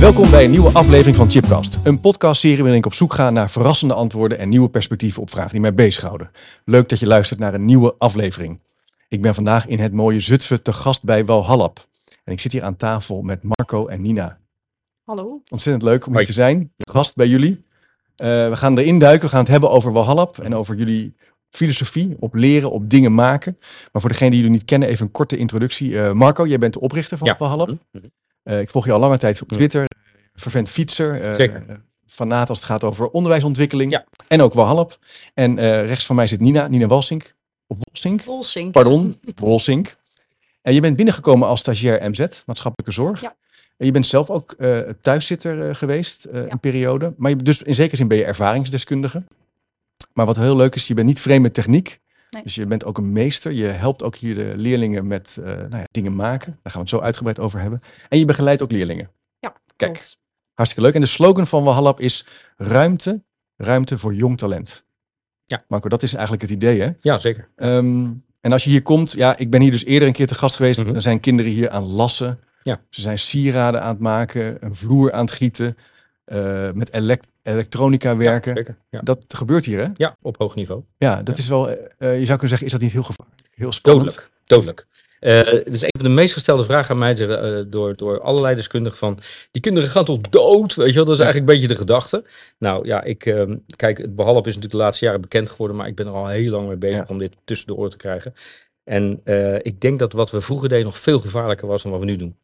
Welkom bij een nieuwe aflevering van Chipcast. Een podcastserie waarin ik op zoek ga naar verrassende antwoorden en nieuwe perspectieven op vragen die mij bezighouden. Leuk dat je luistert naar een nieuwe aflevering. Ik ben vandaag in het mooie Zutphen te gast bij Walhallap. En ik zit hier aan tafel met Marco en Nina. Hallo. Ontzettend leuk om hier Hoi. te zijn. Gast bij jullie. Eh, we gaan erin duiken. We gaan het hebben over Walhallap en over jullie filosofie op leren, op dingen maken. Maar voor degene die jullie niet kennen, even een korte introductie. Eh, Marco, jij bent de oprichter van Ja. Walhallap. Eh, ik volg je al lange tijd op Mhm. Twitter. Vervent fietser. eh, Zeker. eh, Fanaat als het gaat over onderwijsontwikkeling. Ja. En ook Walhallap. En eh, rechts van mij zit Nina, Nina Walsink. Of Wolsink? Volsink. Pardon, Wolsink. En je bent binnengekomen als stagiair MZ, maatschappelijke zorg. Ja. En je bent zelf ook eh, thuiszitter eh, geweest, eh, Ja. een periode. Maar je, dus in zekere zin ben je ervaringsdeskundige. Maar wat heel leuk is, je bent niet vreemd met techniek. Nee. Dus je bent ook een meester. Je helpt ook hier de leerlingen met eh, nou ja, dingen maken. Daar gaan we het zo uitgebreid over hebben. En je begeleidt ook leerlingen. Ja, Kijk, klopt. hartstikke leuk. En de slogan van Wahallap is ruimte, ruimte voor jong talent. Ja. Marco, dat is eigenlijk het idee hè? Ja, zeker. Ehm, en als je hier komt, ja, ik ben hier dus eerder een keer te gast geweest. Mhm. Dan zijn kinderen hier aan lassen. Ja. Ze zijn sieraden aan het maken, een vloer aan het gieten, eh, met elek- elektronica werken. Ja, zeker. Ja. Dat gebeurt hier, hè? ja, op hoog niveau. Ja, dat is wel, eh, eh, je zou kunnen zeggen, is dat niet heel gevaarlijk? Heel spannend? Dodelijk. Dodelijk. Eh, het is een van de meest gestelde vragen aan mij door, door allerlei deskundigen van die kinderen gaan toch dood? Weet je wel, dat is eigenlijk een beetje de gedachte. Nou ja, ik, ehm, kijk, het behalp is natuurlijk de laatste jaren bekend geworden, maar ik ben er al heel lang mee bezig om dit tussen de oren te krijgen. En ik denk dat wat we vroeger deden nog veel gevaarlijker was dan wat we nu doen.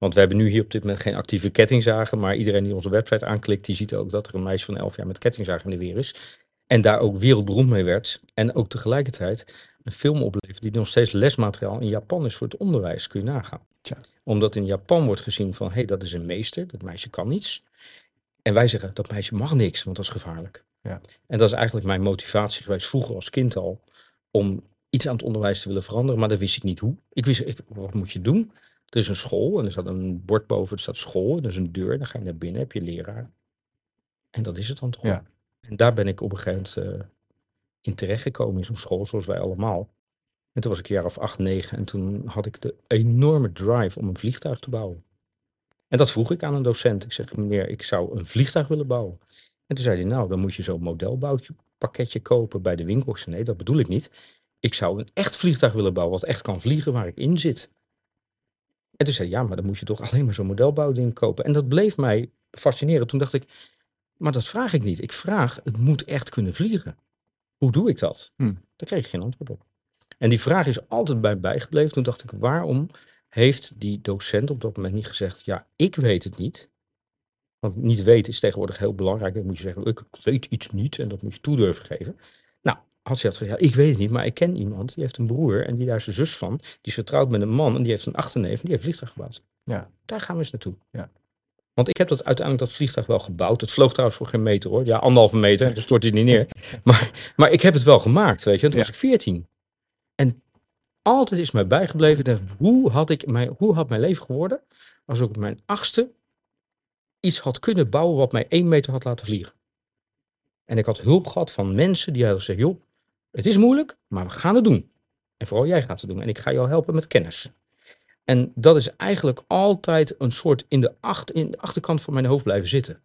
Want we hebben nu hier op dit moment geen actieve kettingzagen, maar iedereen die onze website aanklikt, die ziet ook dat er een meisje van 11 jaar met kettingzagen in de weer is. En daar ook wereldberoemd mee werd. En ook tegelijkertijd een film oplevert die nog steeds lesmateriaal in Japan is voor het onderwijs, kun je nagaan. Tja. Omdat in Japan wordt gezien van, hé, hey, dat is een meester, dat meisje kan niets. En wij zeggen, dat meisje mag niks, want dat is gevaarlijk. Ja. En dat is eigenlijk mijn motivatie geweest, vroeger als kind al, om iets aan het onderwijs te willen veranderen, maar dat wist ik niet hoe. Ik wist, ik, wat moet je doen? Er is een school en er staat een bord boven, er staat school, en er is een deur, dan ga je naar binnen, heb je leraar. En dat is het dan toch. Ja. En daar ben ik op een gegeven moment eh, in terechtgekomen in zo'n school, zoals wij allemaal. En toen was ik een jaar of acht, negen en toen had ik de enorme drive om een vliegtuig te bouwen. En dat vroeg ik aan een docent. Ik zeg, meneer, ik zou een vliegtuig willen bouwen. En toen zei hij, nou, dan moet je zo'n modelboutje pakketje kopen bij de winkel. Ik zei, nee, dat bedoel ik niet. Ik zou een echt vliegtuig willen bouwen, wat echt kan vliegen waar ik in zit. En toen zei hij, ja, maar dan moet je toch alleen maar zo'n modelbouwding kopen. En dat bleef mij fascineren. Toen dacht ik, maar dat vraag ik niet. Ik vraag, het moet echt kunnen vliegen. Hoe doe ik dat? Hm. Daar kreeg ik geen antwoord op. En die vraag is altijd bij bijgebleven. Toen dacht ik, waarom heeft die docent op dat moment niet gezegd, ja, ik weet het niet. Want niet weten is tegenwoordig heel belangrijk. Dan moet je zeggen, ik weet iets niet en dat moet je toe durven geven. Had gezegd, ja, ik weet het niet, maar ik ken iemand, die heeft een broer en die daar is de zus van. Die is getrouwd met een man en die heeft een achterneef en die heeft vliegtuig gebouwd. Ja. Daar gaan we eens naartoe. Ja. Want ik heb dat uiteindelijk dat vliegtuig wel gebouwd. Het vloog trouwens voor geen meter hoor. Ja, anderhalve meter. en toen stortte hij niet neer. Maar, maar ik heb het wel gemaakt, weet je. En toen Ja. was ik 14. En altijd is mij bijgebleven. Dacht, hoe had, ik mijn, hoe had mijn leven geworden als ik op mijn achtste iets had kunnen bouwen wat mij één meter had laten vliegen. En ik had hulp gehad van mensen die hadden gezegd, joh, het is moeilijk, maar we gaan het doen. En vooral jij gaat het doen. En ik ga jou helpen met kennis. En dat is eigenlijk altijd een soort in de, acht, in de achterkant van mijn hoofd blijven zitten.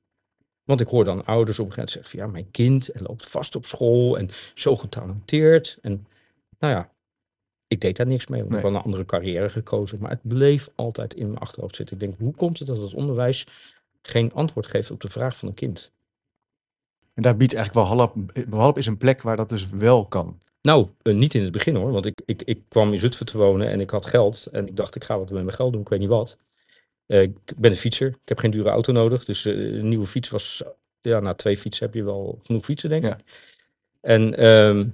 Want ik hoor dan ouders op een gegeven moment zeggen van ja, mijn kind loopt vast op school en zo getalenteerd. En nou ja, ik deed daar niks mee. Ik Nee. heb wel een andere carrière gekozen. Maar het bleef altijd in mijn achterhoofd zitten. Ik denk, hoe komt het dat het onderwijs geen antwoord geeft op de vraag van een kind? En daar biedt eigenlijk Walhallap, Walhallap is een plek waar dat dus wel kan. Nou, eh, niet in het begin hoor. Want ik, ik, ik kwam in Zutphen te wonen en ik had geld. En ik dacht, ik ga wat met mijn geld doen. Ik weet niet wat. Eh, ik ben een fietser. Ik heb geen dure auto nodig. Dus eh, een nieuwe fiets was... Ja, na twee fietsen heb je wel genoeg fietsen, denk Ja. ik. En ehm,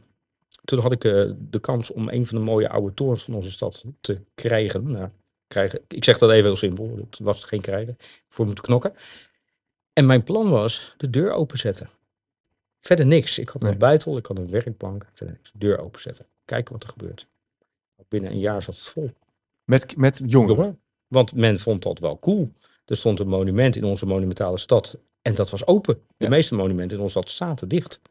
toen had ik eh, de kans om een van de mooie oude torens van onze stad te krijgen. Nou, krijgen. Ik zeg dat even heel simpel. Het was geen krijgen. Voor moeten knokken. En mijn plan was de deur openzetten. Verder niks. Ik had Nee. een buitel, ik had een werkplank. Verder niks. Deur openzetten. Kijken wat er gebeurt. Binnen een jaar zat het vol. Met, met jongeren. Want men vond dat wel cool. Er stond een monument in onze monumentale stad. En dat was open. De Ja. meeste monumenten in onze stad zaten dicht.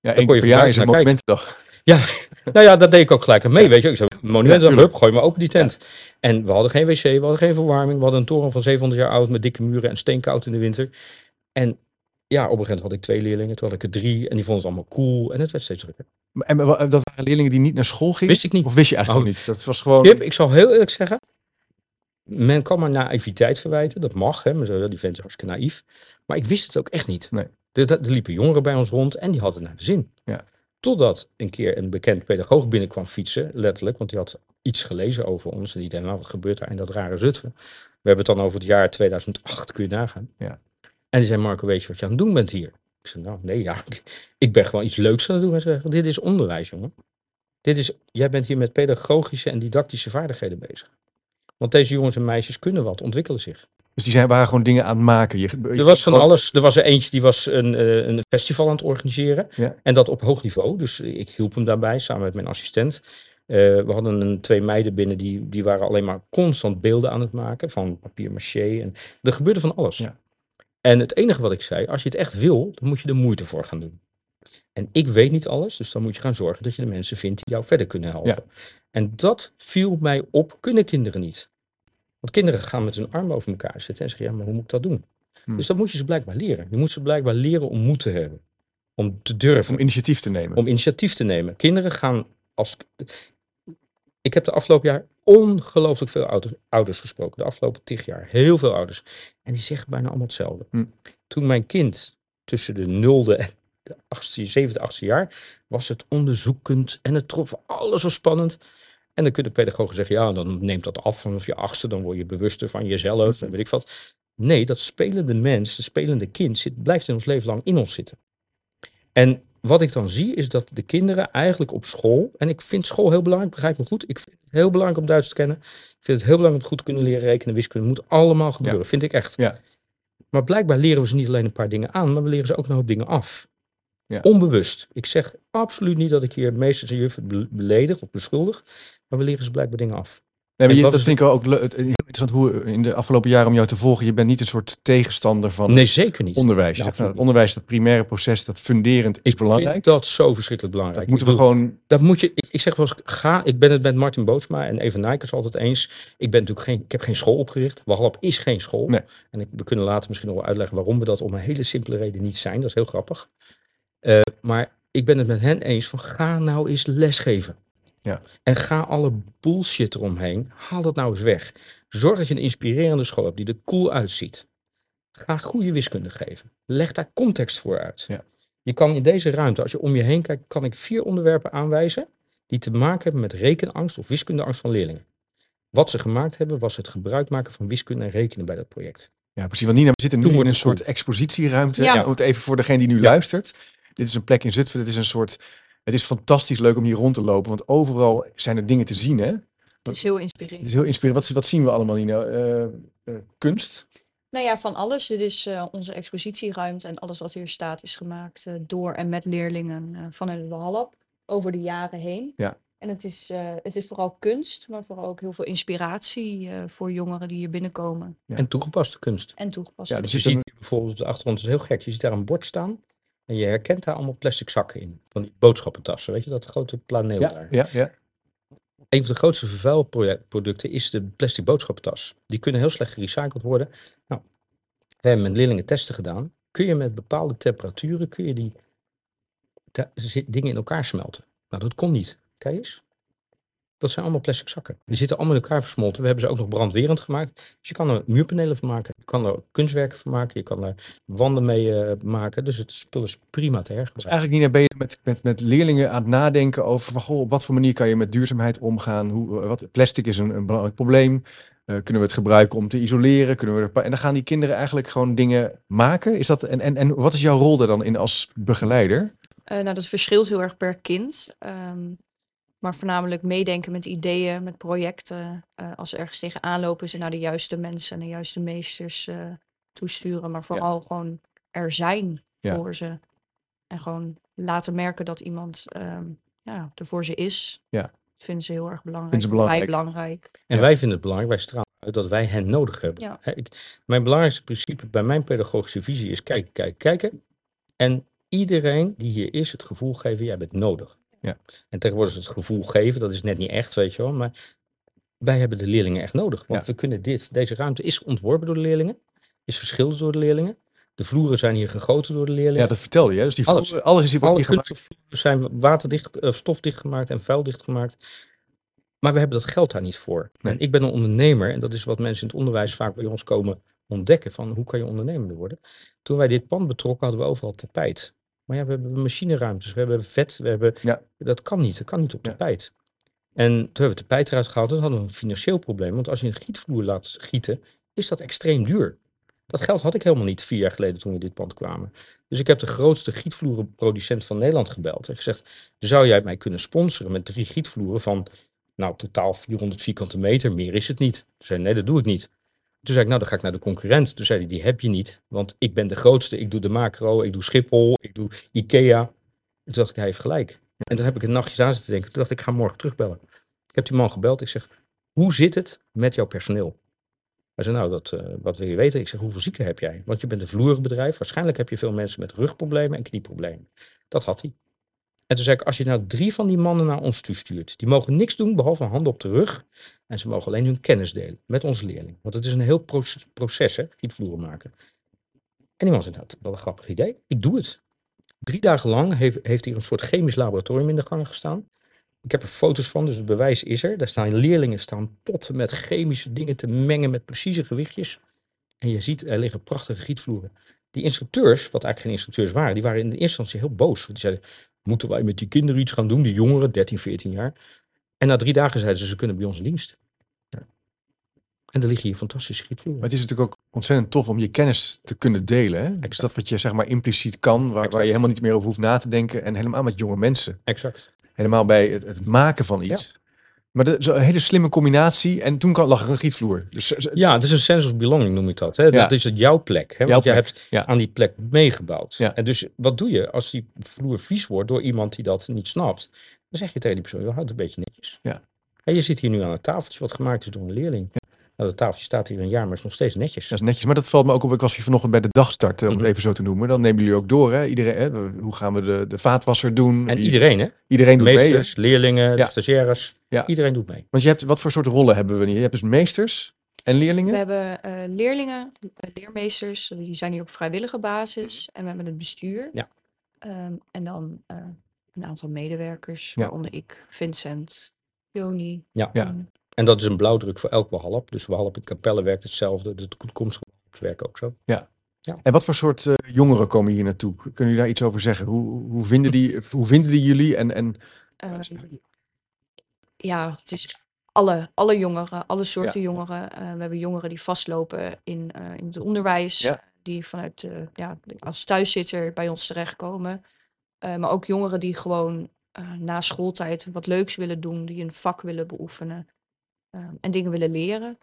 Ja, één per jaar is een monumentendag. Nou ja, dat deed ik ook gelijk aan mee. Weet je, ik zei, monument, Ja, hup, gooi maar open die tent. En we hadden geen wc, we hadden geen verwarming. We hadden een toren van 700 jaar oud met dikke muren en steenkoud in de winter. En ja, op een gegeven moment had ik twee leerlingen, toen had ik er drie. En die vonden het allemaal cool. En het werd steeds drukker. En dat waren leerlingen die niet naar school gingen? Wist ik niet. Of wist je eigenlijk Oh. niet? Dat was gewoon... Pip, ik zal heel eerlijk zeggen. Men kan maar naïviteit verwijten. Dat mag, hè. Maar zo, die vent is hartstikke naïef. Maar ik wist het ook echt niet. Nee. Er liepen jongeren bij ons rond en die hadden naar de zin. Ja. Totdat een keer een bekend pedagoog binnenkwam fietsen, letterlijk. Want die had iets gelezen over ons. En die dacht, nou, wat gebeurt daar in dat rare Zutphen? We hebben het dan over het jaar 2008, kun je nagaan. Ja. En die zei, Marco, weet je wat je aan het doen bent hier? Ik zei, nou, nee, ja. Ik ben gewoon iets leuks aan het doen. Hij zei, dit is onderwijs, jongen. Dit is, jij bent hier met pedagogische en didactische vaardigheden bezig. Want deze jongens en meisjes kunnen wat, ontwikkelen zich. Dus die zijn, waren gewoon dingen aan het maken. Je, Er was van alles. Er was er eentje die was een, eh, een festival aan het organiseren. Ja. En dat op hoog niveau. Dus ik hielp hem daarbij samen met mijn assistent. Eh, we hadden een, twee meiden binnen die, die waren alleen maar constant beelden aan het maken. Van papier maché. En er gebeurde van alles. Ja. En het enige wat ik zei, als je het echt wil, dan moet je er moeite voor gaan doen. En ik weet niet alles, dus dan moet je gaan zorgen dat je de mensen vindt die jou verder kunnen helpen. En dat viel mij op, kunnen kinderen niet. Want kinderen gaan met hun armen over elkaar zitten en zeggen, ja, maar hoe moet ik dat doen? Hmm. Dus dat moet je ze blijkbaar leren. Je moet ze blijkbaar leren om moed te hebben. Om te durven. Om initiatief te nemen. Om initiatief te nemen. Kinderen gaan als. Ik heb de afgelopen jaar ongelooflijk veel ouders, ouders gesproken. De afgelopen tig jaar. Heel veel ouders. En die zeggen bijna allemaal hetzelfde. Hm. Toen mijn kind tussen de nulde en de achtste, zevende, achtste jaar. was het onderzoekend. En het trof alles zo spannend. En dan kunnen pedagogen zeggen: ja, dan neemt dat af vanaf je achtste. Dan word je bewuster van jezelf. En weet ik wat. Nee, dat spelende mens, de spelende kind, zit, blijft in ons leven lang in ons zitten. En wat ik dan zie is dat de kinderen eigenlijk op school, en ik vind school heel belangrijk, begrijp me goed, ik vind het heel belangrijk om Duits te kennen. Ik vind het heel belangrijk om goed te kunnen leren rekenen, wiskunde, moet allemaal gebeuren, vind ik echt. Ja. Maar blijkbaar leren we ze niet alleen een paar dingen aan, maar we leren ze ook een hoop dingen af. Ja. Onbewust. Ik zeg absoluut niet dat ik hier meesters en juffen be- beledig of beschuldig, maar we leren ze blijkbaar dingen af. Nee, maar je, dat is vind ik wel ook le- het- heel interessant hoe in de afgelopen jaren om jou te volgen. Je bent niet een soort tegenstander van Nee, zeker niet. onderwijs. Ja, zegt, nou, het onderwijs, dat primaire proces, dat funderend is Ik belangrijk. vind dat zo verschrikkelijk belangrijk. Dat moeten we bedoel, gewoon. Dat moet je, ik, ik zeg wel eens, ga, ik ben het met Martin Bootsma en Even Nijkers altijd eens. Ik ben natuurlijk geen, ik heb geen school opgericht. Walhalla is geen school. Nee. En ik, we kunnen later misschien nog wel uitleggen waarom we dat om een hele simpele reden niet zijn. Dat is heel grappig. Eh, maar ik ben het met hen eens van ga nou eens lesgeven. Ja. En ga alle bullshit eromheen, haal dat nou eens weg. Zorg dat je een inspirerende school hebt die er cool uitziet. Ga goede wiskunde geven. Leg daar context voor uit. Ja. Je kan in deze ruimte, als je om je heen kijkt, kan ik vier onderwerpen aanwijzen die te maken hebben met rekenangst of wiskundeangst van leerlingen. Wat ze gemaakt hebben, was het gebruik maken van wiskunde en rekenen bij dat project. Ja, precies. Want Nina, we zitten nu Toen in een soort expositieruimte. Ja. Om het even voor degene die nu luistert. Dit is een plek in Zutphen. Dit is een soort. Het is fantastisch leuk om hier rond te lopen. Want overal zijn er dingen te zien. Hè? Het is heel Het inspirerend. is heel inspirerend. Wat, wat zien we allemaal, Nina? Eh, eh, kunst. Nou ja, van alles. Dit is eh, onze expositieruimte en alles wat hier staat is gemaakt eh, door en met leerlingen eh, vanuit de Hallab over de jaren heen. Ja. En het is, eh, het is vooral kunst, maar vooral ook heel veel inspiratie eh, voor jongeren die hier binnenkomen. Ja. En toegepaste kunst. En toegepast. Ja, Ja, dus Je ziet bijvoorbeeld op de achtergrond, het is heel gek, je ziet daar een bord staan en je herkent daar allemaal plastic zakken in. Van die boodschappentassen, weet je, dat grote planeel Ja, daar. ja, ja. Een van de grootste vervuilproducten is de plastic boodschappentas. Die kunnen heel slecht gerecycled worden. Nou, we hebben met leerlingen testen gedaan. Kun je met bepaalde temperaturen kun je die dingen in elkaar smelten? Nou, dat kon niet. Kijk eens. Dat zijn allemaal plastic zakken. Die zitten allemaal in elkaar versmolten. We hebben ze ook nog brandwerend gemaakt. Dus je kan er muurpanelen van maken. Je kan er kunstwerken van maken. Je kan er wanden mee eh, maken. Dus het spul is prima te Dus hergebruiken. eigenlijk, Nina, ben je met, met, met leerlingen aan het nadenken over van, goh, op wat voor manier kan je met duurzaamheid omgaan? Hoe, wat, plastic is een, een belangrijk probleem. Eh, kunnen we het gebruiken om te isoleren? Kunnen we er, en dan gaan die kinderen eigenlijk gewoon dingen maken. Is dat, en, en, en wat is jouw rol daar dan in als begeleider? Eh, nou, dat verschilt heel erg per kind. Ehm, maar voornamelijk meedenken met ideeën, met projecten. Eh, als ze ergens tegenaan lopen, ze naar de juiste mensen en de juiste meesters eh, toesturen. Maar vooral gewoon er zijn Ja. voor ze. En gewoon laten merken dat iemand ehm, ja, er voor ze is. Ja. Dat vinden ze heel erg belangrijk. Ze belangrijk. Belangrijk. En Ja. wij vinden het belangrijk, wij stralen uit dat wij hen nodig hebben. Ja. Ik, mijn belangrijkste principe bij mijn pedagogische visie is kijken, kijken, kijken. En iedereen die hier is, het gevoel geven, jij bent nodig. Ja. En tegenwoordig is het gevoel geven, dat is net niet echt, weet je wel. Maar wij hebben de leerlingen echt nodig. Want Ja. we kunnen dit, deze ruimte is ontworpen door de leerlingen. Is geschilderd door de leerlingen. De vloeren zijn hier gegoten door de leerlingen. Ja, dat vertelde je. Dus die Alles. vloer- alles is hier, Alle gemaakt. kunstvloeren zijn waterdicht, uh, stofdicht gemaakt en vuildicht gemaakt. Maar we hebben dat geld daar niet voor. Nee. En ik ben een ondernemer en dat is wat mensen in het onderwijs vaak bij ons komen ontdekken. Van hoe kan je ondernemender worden? Toen wij dit pand betrokken hadden we overal tapijt. Maar ja, we hebben machineruimtes, we hebben vet, we hebben... Ja. Dat kan niet, dat kan niet op Ja. tapijt. En toen hebben we tapijt eruit gehaald, toen hadden we een financieel probleem. Want als je een gietvloer laat gieten, is dat extreem duur. Dat geld had ik helemaal niet vier jaar geleden toen we dit pand kwamen. Dus ik heb de grootste gietvloerenproducent van Nederland gebeld. En gezegd, zou jij mij kunnen sponsoren met drie gietvloeren van, nou, totaal 400 vierkante meter. Meer is het niet. Toen zei nee, dat doe ik niet. Toen zei ik, nou, dan ga ik naar de concurrent. Toen zei hij, die heb je niet. Want ik ben de grootste. Ik doe de macro, ik doe Schiphol, ik doe Ikea. Toen dacht ik, hij heeft gelijk. En toen heb ik een nachtje aan zitten denken. Toen dacht ik, ik ga morgen terugbellen. Ik heb die man gebeld. Ik zeg, hoe zit het met jouw personeel? Hij zei, nou, dat, eh, wat wil je weten? Ik zeg, hoeveel zieken heb jij? Want je bent een vloerenbedrijf. Waarschijnlijk heb je veel mensen met rugproblemen en knieproblemen. Dat had hij. En toen zei ik, als je nou drie van die mannen naar ons toestuurt, die mogen niks doen behalve een hand op de rug. En ze mogen alleen hun kennis delen met onze leerling. Want het is een heel proces, proces hè, maken. En die man zei, nou, wel een grappig idee. Ik doe het. Drie dagen lang heeft, heeft hier een soort chemisch laboratorium in de gang gestaan. Ik heb er foto's van, dus het bewijs is er. Daar staan leerlingen staan potten met chemische dingen te mengen met precieze gewichtjes. En je ziet, er liggen prachtige gietvloeren. Die instructeurs, wat eigenlijk geen instructeurs waren, die waren in de eerste instantie heel boos. Die zeiden, moeten wij met die kinderen iets gaan doen, die jongeren, 13, 14 jaar. En na drie dagen zeiden ze, ze kunnen bij ons in dienst. Ja. En er liggen hier fantastische gietvloeren. Maar het is natuurlijk ook ontzettend tof om je kennis te kunnen delen. Hè? Dus dat wat je zeg maar impliciet kan, waar, waar je helemaal niet meer over hoeft na te denken. En helemaal met jonge mensen. Exact. Helemaal bij het, het maken van iets. Maar dat is een hele slimme combinatie. En toen kan- lag er een gietvloer. Dus ze- Ja, het is een sense of belonging noem ik dat. Hè? Ja. Dat is het jouw plek. Hè? Jouw Want jij plek, hebt ja. aan die plek meegebouwd. Ja. En dus wat doe je als die vloer vies wordt door iemand die dat niet snapt? Dan zeg je tegen die persoon, joh, houd het een beetje netjes. Ja. En je zit hier nu aan een tafeltje wat gemaakt is door een leerling. Nou, dat tafeltje staat hier een jaar, maar is nog steeds netjes. Dat is netjes. Maar dat valt me ook op. Ik was hier vanochtend bij de dagstart, eh, om het Mhm. even zo te noemen. Dan nemen jullie ook door. Hè? Iedereen, hè? Hoe gaan we de, de vaatwasser doen? En iedereen, hè? iedereen doet mee. hè? Meesters, leerlingen, Ja. de stagiaires. Ja. Iedereen doet mee. Want je hebt, wat voor soort rollen hebben we hier? Je hebt dus meesters en leerlingen. We hebben eh, leerlingen, eh, leermeesters, die zijn hier op vrijwillige basis. En we hebben het bestuur. Ja. Ehm, en dan eh, een aantal medewerkers, Ja. waaronder ik, Vincent, Joni. Ja. Ja. En- dat is een blauwdruk voor elk behalp. Dus behalp in Capelle werkt hetzelfde. De toekomstige werken ook zo. En wat voor soort eh, jongeren komen hier naartoe? Kunnen jullie daar iets over zeggen? Hoe, hoe, vinden, die, hoe vinden die jullie? En, en Ehm, ja, het is alle, alle jongeren, alle soorten jongeren. Eh, we hebben jongeren die vastlopen in, eh, in het onderwijs, Ja. die vanuit eh, ja, als thuiszitter bij ons terechtkomen. Eh, maar ook jongeren die gewoon eh, na schooltijd wat leuks willen doen, die een vak willen beoefenen eh, en dingen willen leren.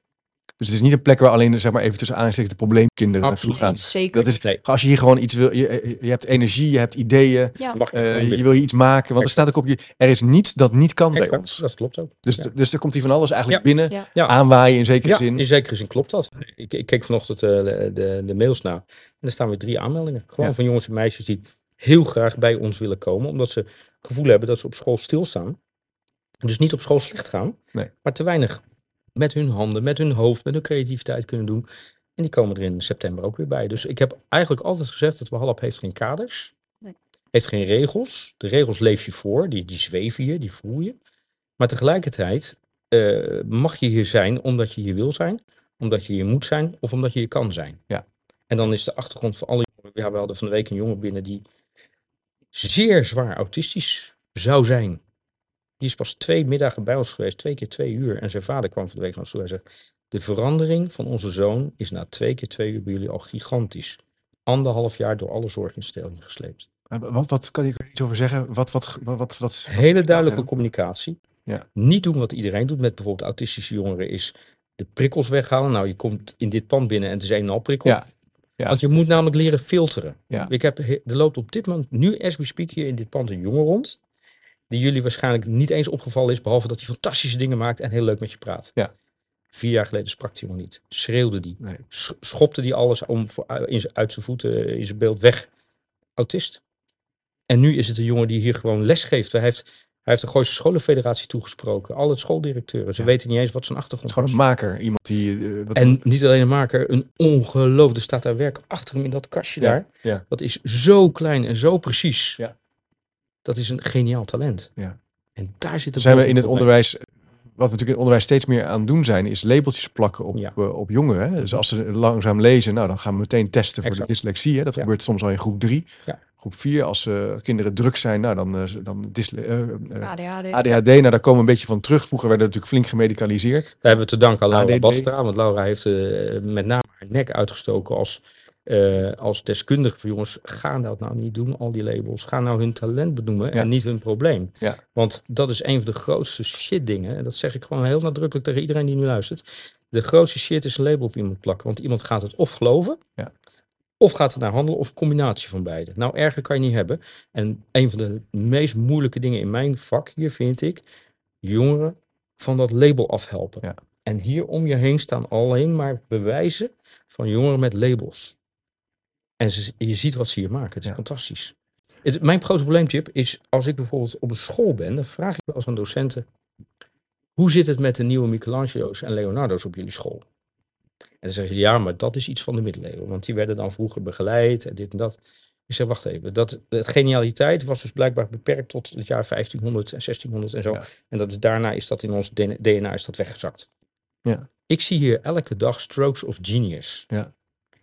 dus het is niet een plek waar alleen zeg maar even tussen de probleemkinderen naartoe gaan. Nee, zeker. Dat is, Nee. als je hier gewoon iets wil, je, je hebt energie, je hebt ideeën, ja, Mag je eh, je, wil je iets maken. Want er staat ook op je, er is niets dat niet kan bij ons. Dat klopt ook. Dus, Ja. dus er komt hier van alles eigenlijk Ja. binnen, aanwaaien in zekere Ja, zin. in zekere zin klopt dat. Ik, ik keek vanochtend eh, de, de, de mails na. En er staan weer drie aanmeldingen. Gewoon Ja. van jongens en meisjes die heel graag bij ons willen komen. Omdat ze het gevoel hebben dat ze op school stilstaan. Dus niet op school slecht gaan. Nee. Maar te weinig met hun handen, met hun hoofd, met hun creativiteit kunnen doen. En die komen er in september ook weer bij. Dus ik heb eigenlijk altijd gezegd dat Behalp heeft geen kaders. Nee. Heeft geen regels. De regels leef je voor. Die, die zweven je, die voel je. Maar tegelijkertijd eh, mag je hier zijn omdat je hier wil zijn omdat je hier moet zijn of omdat je hier kan zijn. Ja. En dan is de achtergrond van alle jongeren. Ja, we hadden van de week een jongen binnen die zeer zwaar autistisch zou zijn. Die is pas twee middagen bij ons geweest, twee keer twee uur. En zijn vader kwam van de week naar ons toe en zei: De verandering van onze zoon is na twee keer twee uur bij jullie al gigantisch. Anderhalf jaar door alle zorginstellingen gesleept. Wat, wat kan je er iets over zeggen? Wat, wat, wat, wat, wat Hele duidelijke communicatie. Ja. Niet doen wat iedereen doet met bijvoorbeeld autistische jongeren, is de prikkels weghalen. Nou, je komt in dit pand binnen en het is een en al prikkel. Ja. Ja. Want je moet namelijk leren filteren. Ja. Ik heb, he- er loopt op dit moment, nu as we speak, hier in dit pand een jongen rond. Die jullie waarschijnlijk niet eens opgevallen is, behalve dat hij fantastische dingen maakt en heel leuk met je praat. Ja. Vier jaar geleden sprak die jongen niet. Schreeuwde die. Nee. sch- schopte die alles om voor, in uit zijn voeten, in zijn beeld weg. Autist. En nu is het een jongen die hier gewoon les geeft. Hij heeft, hij heeft de Gooise Scholenfederatie toegesproken. Alle schooldirecteuren. Ze Ja. weten niet eens wat zijn Het achtergrond is gewoon een maker. Iemand die... eh, wat En niet alleen een maker, een ongeloofde staat daar werk achter hem in dat kastje Ja, daar. ja. Dat is zo klein en zo precies. Ja. Dat is een geniaal talent. Ja. En daar zit het zijn we in het onderwijs, wat we natuurlijk in het onderwijs steeds meer aan het doen zijn, is labeltjes plakken op, Ja. eh, op jongeren. Hè? Dus als ze langzaam lezen, nou dan gaan we meteen testen voor Exact. de dyslexie. Hè? Dat Ja. gebeurt soms al in groep drie. Ja. Groep vier, als eh, kinderen druk zijn, nou dan, eh, dan ADHD. ADHD, nou daar komen we een beetje van terug. Vroeger werden we natuurlijk flink gemedicaliseerd. Daar hebben we te danken aan Laura ADD. Bastra. Want Laura heeft eh, met name haar nek uitgestoken als, eh, als deskundige voor jongens. Ga dat nou niet doen, al die labels. Ga nou hun talent benoemen Ja. en niet hun probleem. Ja. Want dat is een van de grootste shit dingen. En dat zeg ik gewoon heel nadrukkelijk tegen iedereen die nu luistert. De grootste shit is een label op iemand plakken. Want iemand gaat het of geloven. Ja. Of gaat er naar handelen, of combinatie van beide. Nou, erger kan je niet hebben. En een van de meest moeilijke dingen in mijn vak hier vind ik jongeren van dat label afhelpen. Ja. En hier om je heen staan alleen maar bewijzen van jongeren met labels. En ze, je ziet wat ze hier maken. Het is Ja. fantastisch. Het, mijn grote probleem, Chip, is als ik bijvoorbeeld op een school ben, dan vraag ik wel eens aan docenten: hoe zit het met de nieuwe Michelangelo's en Leonardo's op jullie school? En dan zeggen ze ja, maar dat is iets van de middeleeuwen, want die werden dan vroeger begeleid en dit en dat. Ik zeg, wacht even, dat, dat genialiteit was dus blijkbaar beperkt tot het jaar 1500 en 1600 en zo. Ja. En dat is, daarna is dat in ons DNA is dat weggezakt. Ja. Ik zie hier elke dag strokes of genius. Ja.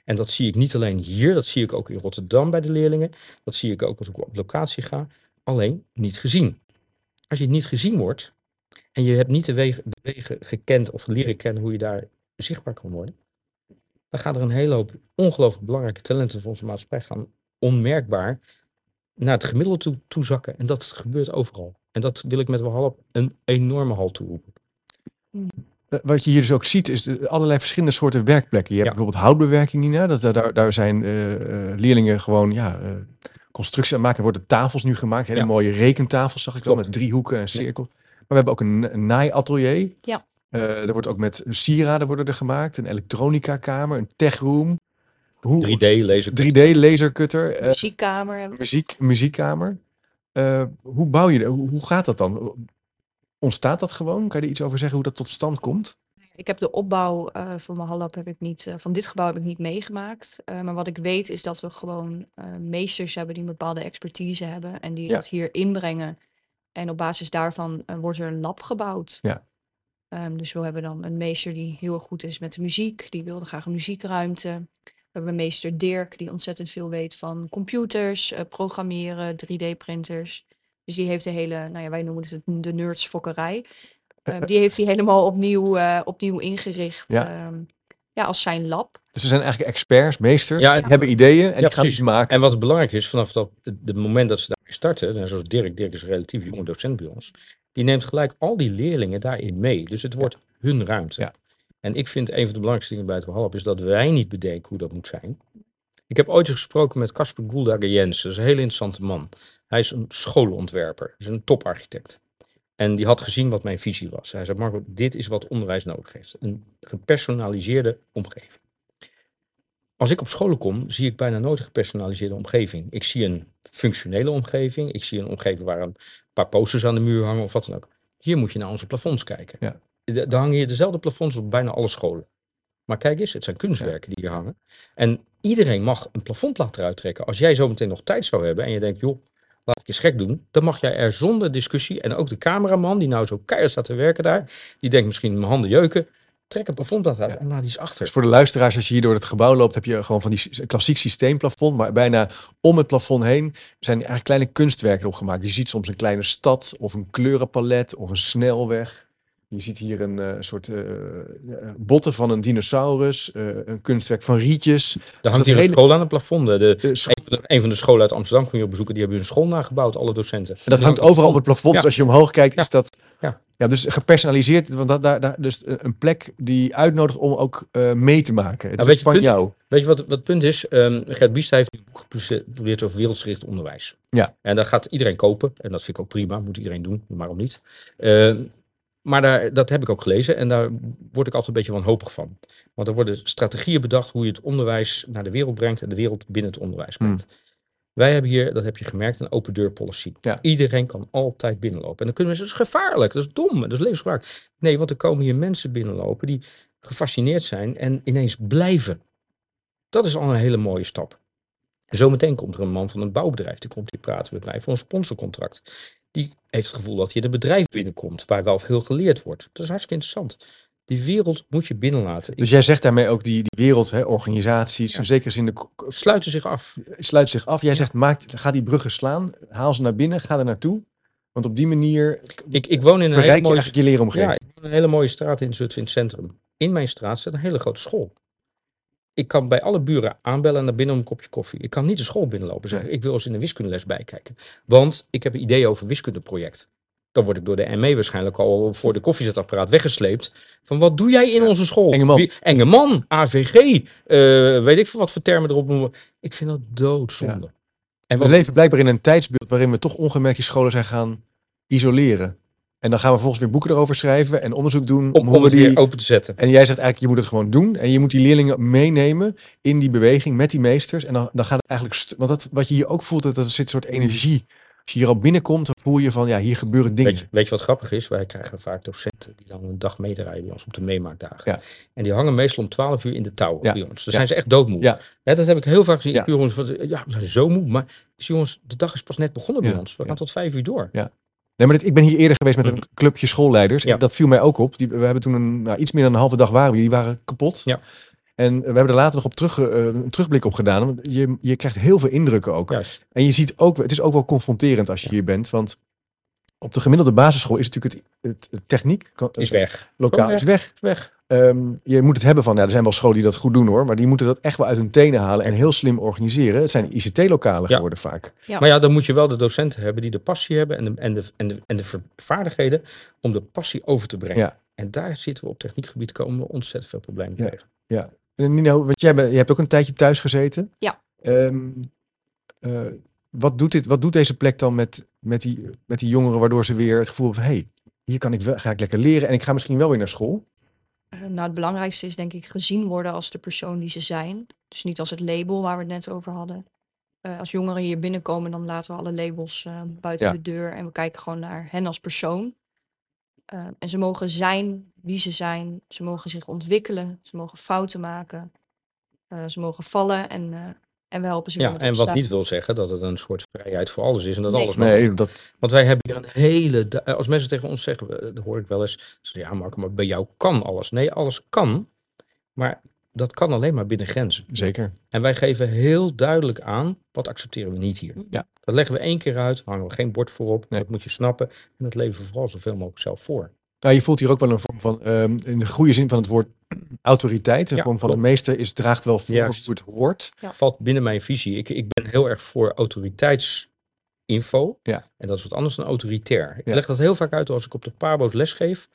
En dat zie ik niet alleen hier, dat zie ik ook in Rotterdam bij de leerlingen. Dat zie ik ook als ik op locatie ga. Alleen niet gezien. Als je niet gezien wordt en je hebt niet de wegen, gekend of leren kennen hoe je daar zichtbaar kan worden, dan gaat er een hele hoop ongelooflijk belangrijke talenten van onze maatschappij gaan onmerkbaar naar het gemiddelde toe, toezakken. En dat gebeurt overal. En dat wil ik met Walhalla een enorme hal toeroepen. Eh, Wat je hier dus ook ziet, is eh, allerlei verschillende soorten werkplekken. Je hebt Ja. bijvoorbeeld houtbewerking, Nina. Dat, daar- daar, daar zijn eh, eh, leerlingen gewoon ja, eh, constructies aan maken. Er worden tafels nu gemaakt. Hele Ja. mooie rekentafels, zag ik wel, met driehoeken en cirkels. Maar we hebben ook een, een naaiatelier. Ja. Eh, er wordt ook met sieraden worden er gemaakt. Een elektronica-kamer, een techroom. Hoe, 3D lezen. 3D lasercutter. eh, Muziekkamer hebben we. muziek, muziekkamer. Eh, hoe bouw je dat? Hoe, hoe gaat dat dan? Ontstaat dat gewoon? Kan je er iets over zeggen hoe dat tot stand komt? Ik heb de opbouw eh van mijn hallab heb ik niet, eh, van dit gebouw heb ik niet meegemaakt. Eh, maar wat ik weet is dat we gewoon meesters hebben die een bepaalde expertise hebben en die Ja. dat hier inbrengen. En op basis daarvan wordt er een lab gebouwd. Ja. Ehm, dus we hebben dan een meester die heel erg goed is met de muziek. Die wilde graag een muziekruimte. We hebben meester Dirk die ontzettend veel weet van computers, programmeren, 3D-printers. Dus die heeft de hele, nou ja, wij noemen het de nerdsfokkerij. Ehm, die heeft hij helemaal opnieuw, eh, opnieuw ingericht. Ja. Ja. ja, als zijn lab. Dus er zijn eigenlijk experts, meesters, Ja, en- hebben ideeën en Ja, die gaan precies. iets maken. En wat belangrijk is, vanaf dat, het de moment dat ze daarmee starten, en zoals Dirk, Dirk is een relatief jonge docent bij ons, die neemt gelijk al die leerlingen daarin mee. Dus het wordt hun ruimte. Ja. En ik vind een van de belangrijkste dingen bij het Walhalla is dat wij niet bedenken hoe dat moet zijn. Ik heb ooit gesproken met Casper Goeldager Jensen. Dat is een hele interessante man. Hij is een scholenontwerper. Hij is een toparchitect. En die had gezien wat mijn visie was. Hij zei, Marco, dit is wat onderwijs nodig heeft. Een gepersonaliseerde omgeving. Als ik op scholen kom, zie ik bijna nooit een gepersonaliseerde omgeving. Ik zie een functionele omgeving. Ik zie een omgeving waar een paar posters aan de muur hangen of wat dan ook. Hier moet je naar onze plafonds kijken. Ja. Er hangen hier dezelfde plafonds op bijna alle scholen. Maar kijk eens, het zijn kunstwerken die hier hangen. En iedereen mag een plafondplaat eruit trekken. Als jij zometeen nog tijd zou hebben en je denkt, joh, laat ik eens gek doen. Dan mag jij er zonder discussie, en ook de cameraman die nou zo keihard staat te werken daar, die denkt misschien mijn handen jeuken. Trek een plafondplaat uit Ja. en laat die eens achter. Dus voor de luisteraars, als je hier door het gebouw loopt, heb je gewoon van die klassiek systeemplafond, maar bijna om het plafond heen zijn eigenlijk kleine kunstwerken opgemaakt. Je ziet soms een kleine stad of een kleurenpalet of een snelweg. Je ziet hier een eh, soort eh, eh, botten van een dinosaurus, een kunstwerk van rietjes. Daar dat hangt hier hele- een school aan het plafond. De, de, De scho- een, van de, een van de scholen uit Amsterdam kun je op bezoeken. Die hebben hun school nagebouwd, alle docenten. En dat hangt overal op het plafond. Ja. Dus als je omhoog kijkt, Ja. is dat. Ja. Ja, dus gepersonaliseerd. Want dat, daar, daar, dus een plek die uitnodigt om ook mee te maken. Het Nou, is weet je, van punt- jou. Weet je wat, wat het punt is? Ehm Gert Biest heeft een boek gepubliceerd over wereldgericht onderwijs. Ja. En dat gaat iedereen kopen. En dat vind ik ook prima. Moet iedereen doen. Waarom niet? Maar daar, dat heb ik ook gelezen. En daar word ik altijd een beetje wanhopig van. Want er worden strategieën bedacht hoe je het onderwijs naar de wereld brengt. En de wereld binnen het onderwijs brengt. Wij hebben hier, dat heb je gemerkt, een open deur policy. Ja. Iedereen kan altijd binnenlopen. En dan kunnen zeggen, dat is gevaarlijk, dat is dom, dat is levensgevaarlijk. Nee, want er komen hier mensen binnenlopen die gefascineerd zijn en ineens blijven. Dat is al een hele mooie stap. Zometeen komt er een man van een bouwbedrijf, die komt hier praten met mij voor een sponsorcontract. Die heeft het gevoel dat hij in een bedrijf binnenkomt, waar wel veel geleerd wordt. Dat is hartstikke interessant. Die wereld moet je binnenlaten. Dus jij zegt daarmee ook die, die wereld, hè, organisaties, Ja. in zekere zin de, sluiten zich af. sluit zich af. Jij zegt, maak, ga die bruggen slaan, haal ze naar binnen, ga er naartoe. Want op die manier Ik, ik woon in een hele je mooie je leeromgeving. Ja, ik woon in een hele mooie straat in Zutphen in het centrum. In mijn straat staat een hele grote school. Ik kan bij alle buren aanbellen naar binnen om een kopje koffie. Ik kan niet de school binnenlopen en zeggen, ik wil eens in een wiskundeles bijkijken. Want ik heb een idee over een wiskundeproject. Dan word ik door de ME waarschijnlijk al voor de koffiezetapparaat weggesleept. Van wat doe jij in onze school? Enge man. Enge man, AVG, eh, weet ik veel wat voor termen erop noemen. Ik vind dat doodzonde. En We leven blijkbaar in een tijdsbeeld waarin we toch ongemerkt die scholen zijn gaan isoleren. En dan gaan we vervolgens weer boeken erover schrijven en onderzoek doen om, om hoe om we het weer die... open te zetten. En jij zegt eigenlijk, je moet het gewoon doen. En je moet die leerlingen meenemen in die beweging met die meesters. En dan, dan gaat het eigenlijk... Want dat, wat je hier ook voelt, dat er zit een soort energie. Als je hier al binnenkomt, dan voel je van, ja, hier gebeuren dingen. Weet je, weet je wat grappig is? Wij krijgen vaak docenten die dan een dag meedraaien bij ons op de meemaakdagen. Ja. En die hangen meestal om 12 uur in de touwen Ja. bij ons. Dan Ja. zijn ze echt doodmoe. Ja. dat heb ik heel vaak gezien. Ja. Jongens ja, we zijn zo moe. Maar jongens, de dag is pas net begonnen bij Ja. ons. We Ja. gaan tot vijf uur door. Nee, maar dit, ik ben hier eerder geweest met een clubje schoolleiders. Mm. Ja. En dat viel mij ook op. Die, we hebben toen een, nou, iets meer dan een halve dag waren we. Die waren kapot. Ja. En we hebben er later nog op terug, eh, een terugblik op gedaan. Want je, je krijgt heel veel indrukken ook. Juist. En je ziet ook, het is ook wel confronterend als je hier bent. Want op de gemiddelde basisschool is natuurlijk het, het, het techniek kan- Is weg. lokaal Gewoon is weg. Is weg. Ehm, je moet het hebben van, ja, er zijn wel scholen die dat goed doen hoor. Maar die moeten dat echt wel uit hun tenen halen en heel slim organiseren. Het zijn ICT-lokalen Ja. geworden vaak. Ja. Maar ja, dan moet je wel de docenten hebben die de passie hebben en de, en de, en de, en de vaardigheden om de passie over te brengen. Ja. En daar zitten we op techniekgebied komen we ontzettend veel problemen Ja. tegen. En Nino, want jij je hebt ook een tijdje thuis gezeten. Ja. Ehm, eh, wat, doet dit, wat doet deze plek dan met, met, die, met die jongeren, waardoor ze weer het gevoel hebben van... hé, hey, hier kan ik wel, ga ik lekker leren en ik ga misschien wel weer naar school. Eh, nou, het belangrijkste is denk ik gezien worden als de persoon die ze zijn. Dus niet als het label waar we het net over hadden. Eh, als jongeren hier binnenkomen, dan laten we alle labels eh, buiten Ja. de deur en we kijken gewoon naar hen als persoon. En ze mogen zijn wie ze zijn. Ze mogen zich ontwikkelen. Ze mogen fouten maken. Ze mogen vallen en, en we helpen ze weer Ja, met en wat niet wil zeggen dat het een soort vrijheid voor alles is en dat Nee. alles mag. Nee, dat, Want wij hebben hier een hele. du- Als mensen tegen ons zeggen, eh, dat hoor ik wel eens. Ja, Marco, maar bij jou kan alles. Nee, alles kan. Maar dat kan alleen maar binnen grenzen. zeker. En wij geven heel duidelijk aan, wat accepteren we niet hier. Ja. Dat leggen we één keer uit, hangen we geen bord voorop. Nee. Dat moet je snappen. En dat leven we vooral zoveel mogelijk zelf voor. Nou, je voelt hier ook wel een vorm van, ehm, in de goede zin van het woord, autoriteit. Een Ja, vorm van klopt. de meester is, draagt wel voor Juist. hoe het hoort. Ja. Valt binnen mijn visie. Ik, ik ben heel erg voor autoriteitsinfo. Ja. En dat is wat anders dan autoritair. Ik Ja. leg dat heel vaak uit als ik op de Pabo's lesgeef.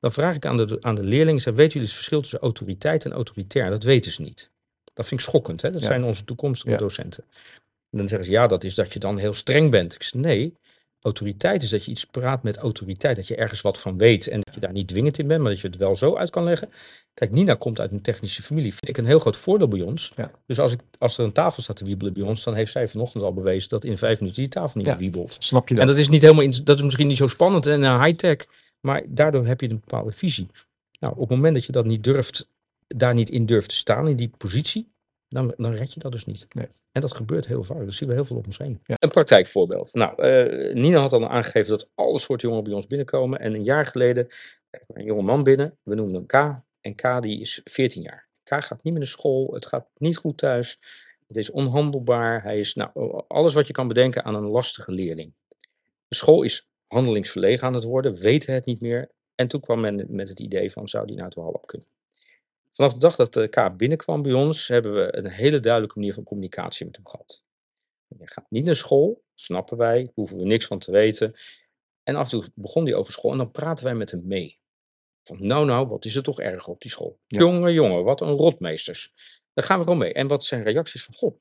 Dan vraag ik aan de, aan de leerlingen, zeg, weten jullie het verschil tussen autoriteit en autoritair? Dat weten ze niet. Dat vind ik schokkend. Hè? Dat Ja. zijn onze toekomstige Ja. docenten. En dan zeggen ze, ja, dat is dat je dan heel streng bent. Ik zeg, nee, autoriteit is dat je iets praat met autoriteit. Dat je ergens wat van weet en dat je daar niet dwingend in bent, maar dat je het wel zo uit kan leggen. Kijk, Nina komt uit een technische familie. Vind ik een heel groot voordeel bij ons. Ja. Dus als, ik, als er een tafel staat te wiebelen bij ons, dan heeft zij vanochtend al bewezen dat in vijf minuten die tafel niet Ja. meer wiebelt. Snap je dat? En dat is niet helemaal, dat is misschien niet zo spannend en uh, high-tech, maar daardoor heb je een bepaalde visie. Nou, op het moment dat je dat niet durft, daar niet in durft te staan, in die positie, dan, dan red je dat dus niet. Nee. En dat gebeurt heel vaak. Dat zien we heel veel om ons heen. Een praktijkvoorbeeld. Nou, eh, Nina had al aangegeven dat alle soorten jongeren bij ons binnenkomen. En een jaar geleden er een jonge man binnen. We noemen hem K. En K die is 14 jaar. K gaat niet meer naar school. Het gaat niet goed thuis. Het is onhandelbaar. Hij is nou, alles wat je kan bedenken aan een lastige leerling. De school is handelingsverlegen aan het worden. Weten het niet meer. En toen kwam men met het idee van, zou die nou het Walhalla kunnen? Vanaf de dag dat de K binnenkwam bij ons, hebben we een hele duidelijke manier van communicatie met hem gehad. Je gaat niet naar school, snappen wij, hoeven we niks van te weten. En af en toe begon hij over school en dan praten wij met hem mee. Van nou nou, wat is er toch erg op die school. Ja. Jongen, jongen, wat een rotmeesters. Daar gaan we gewoon mee. En wat zijn reacties van, goh,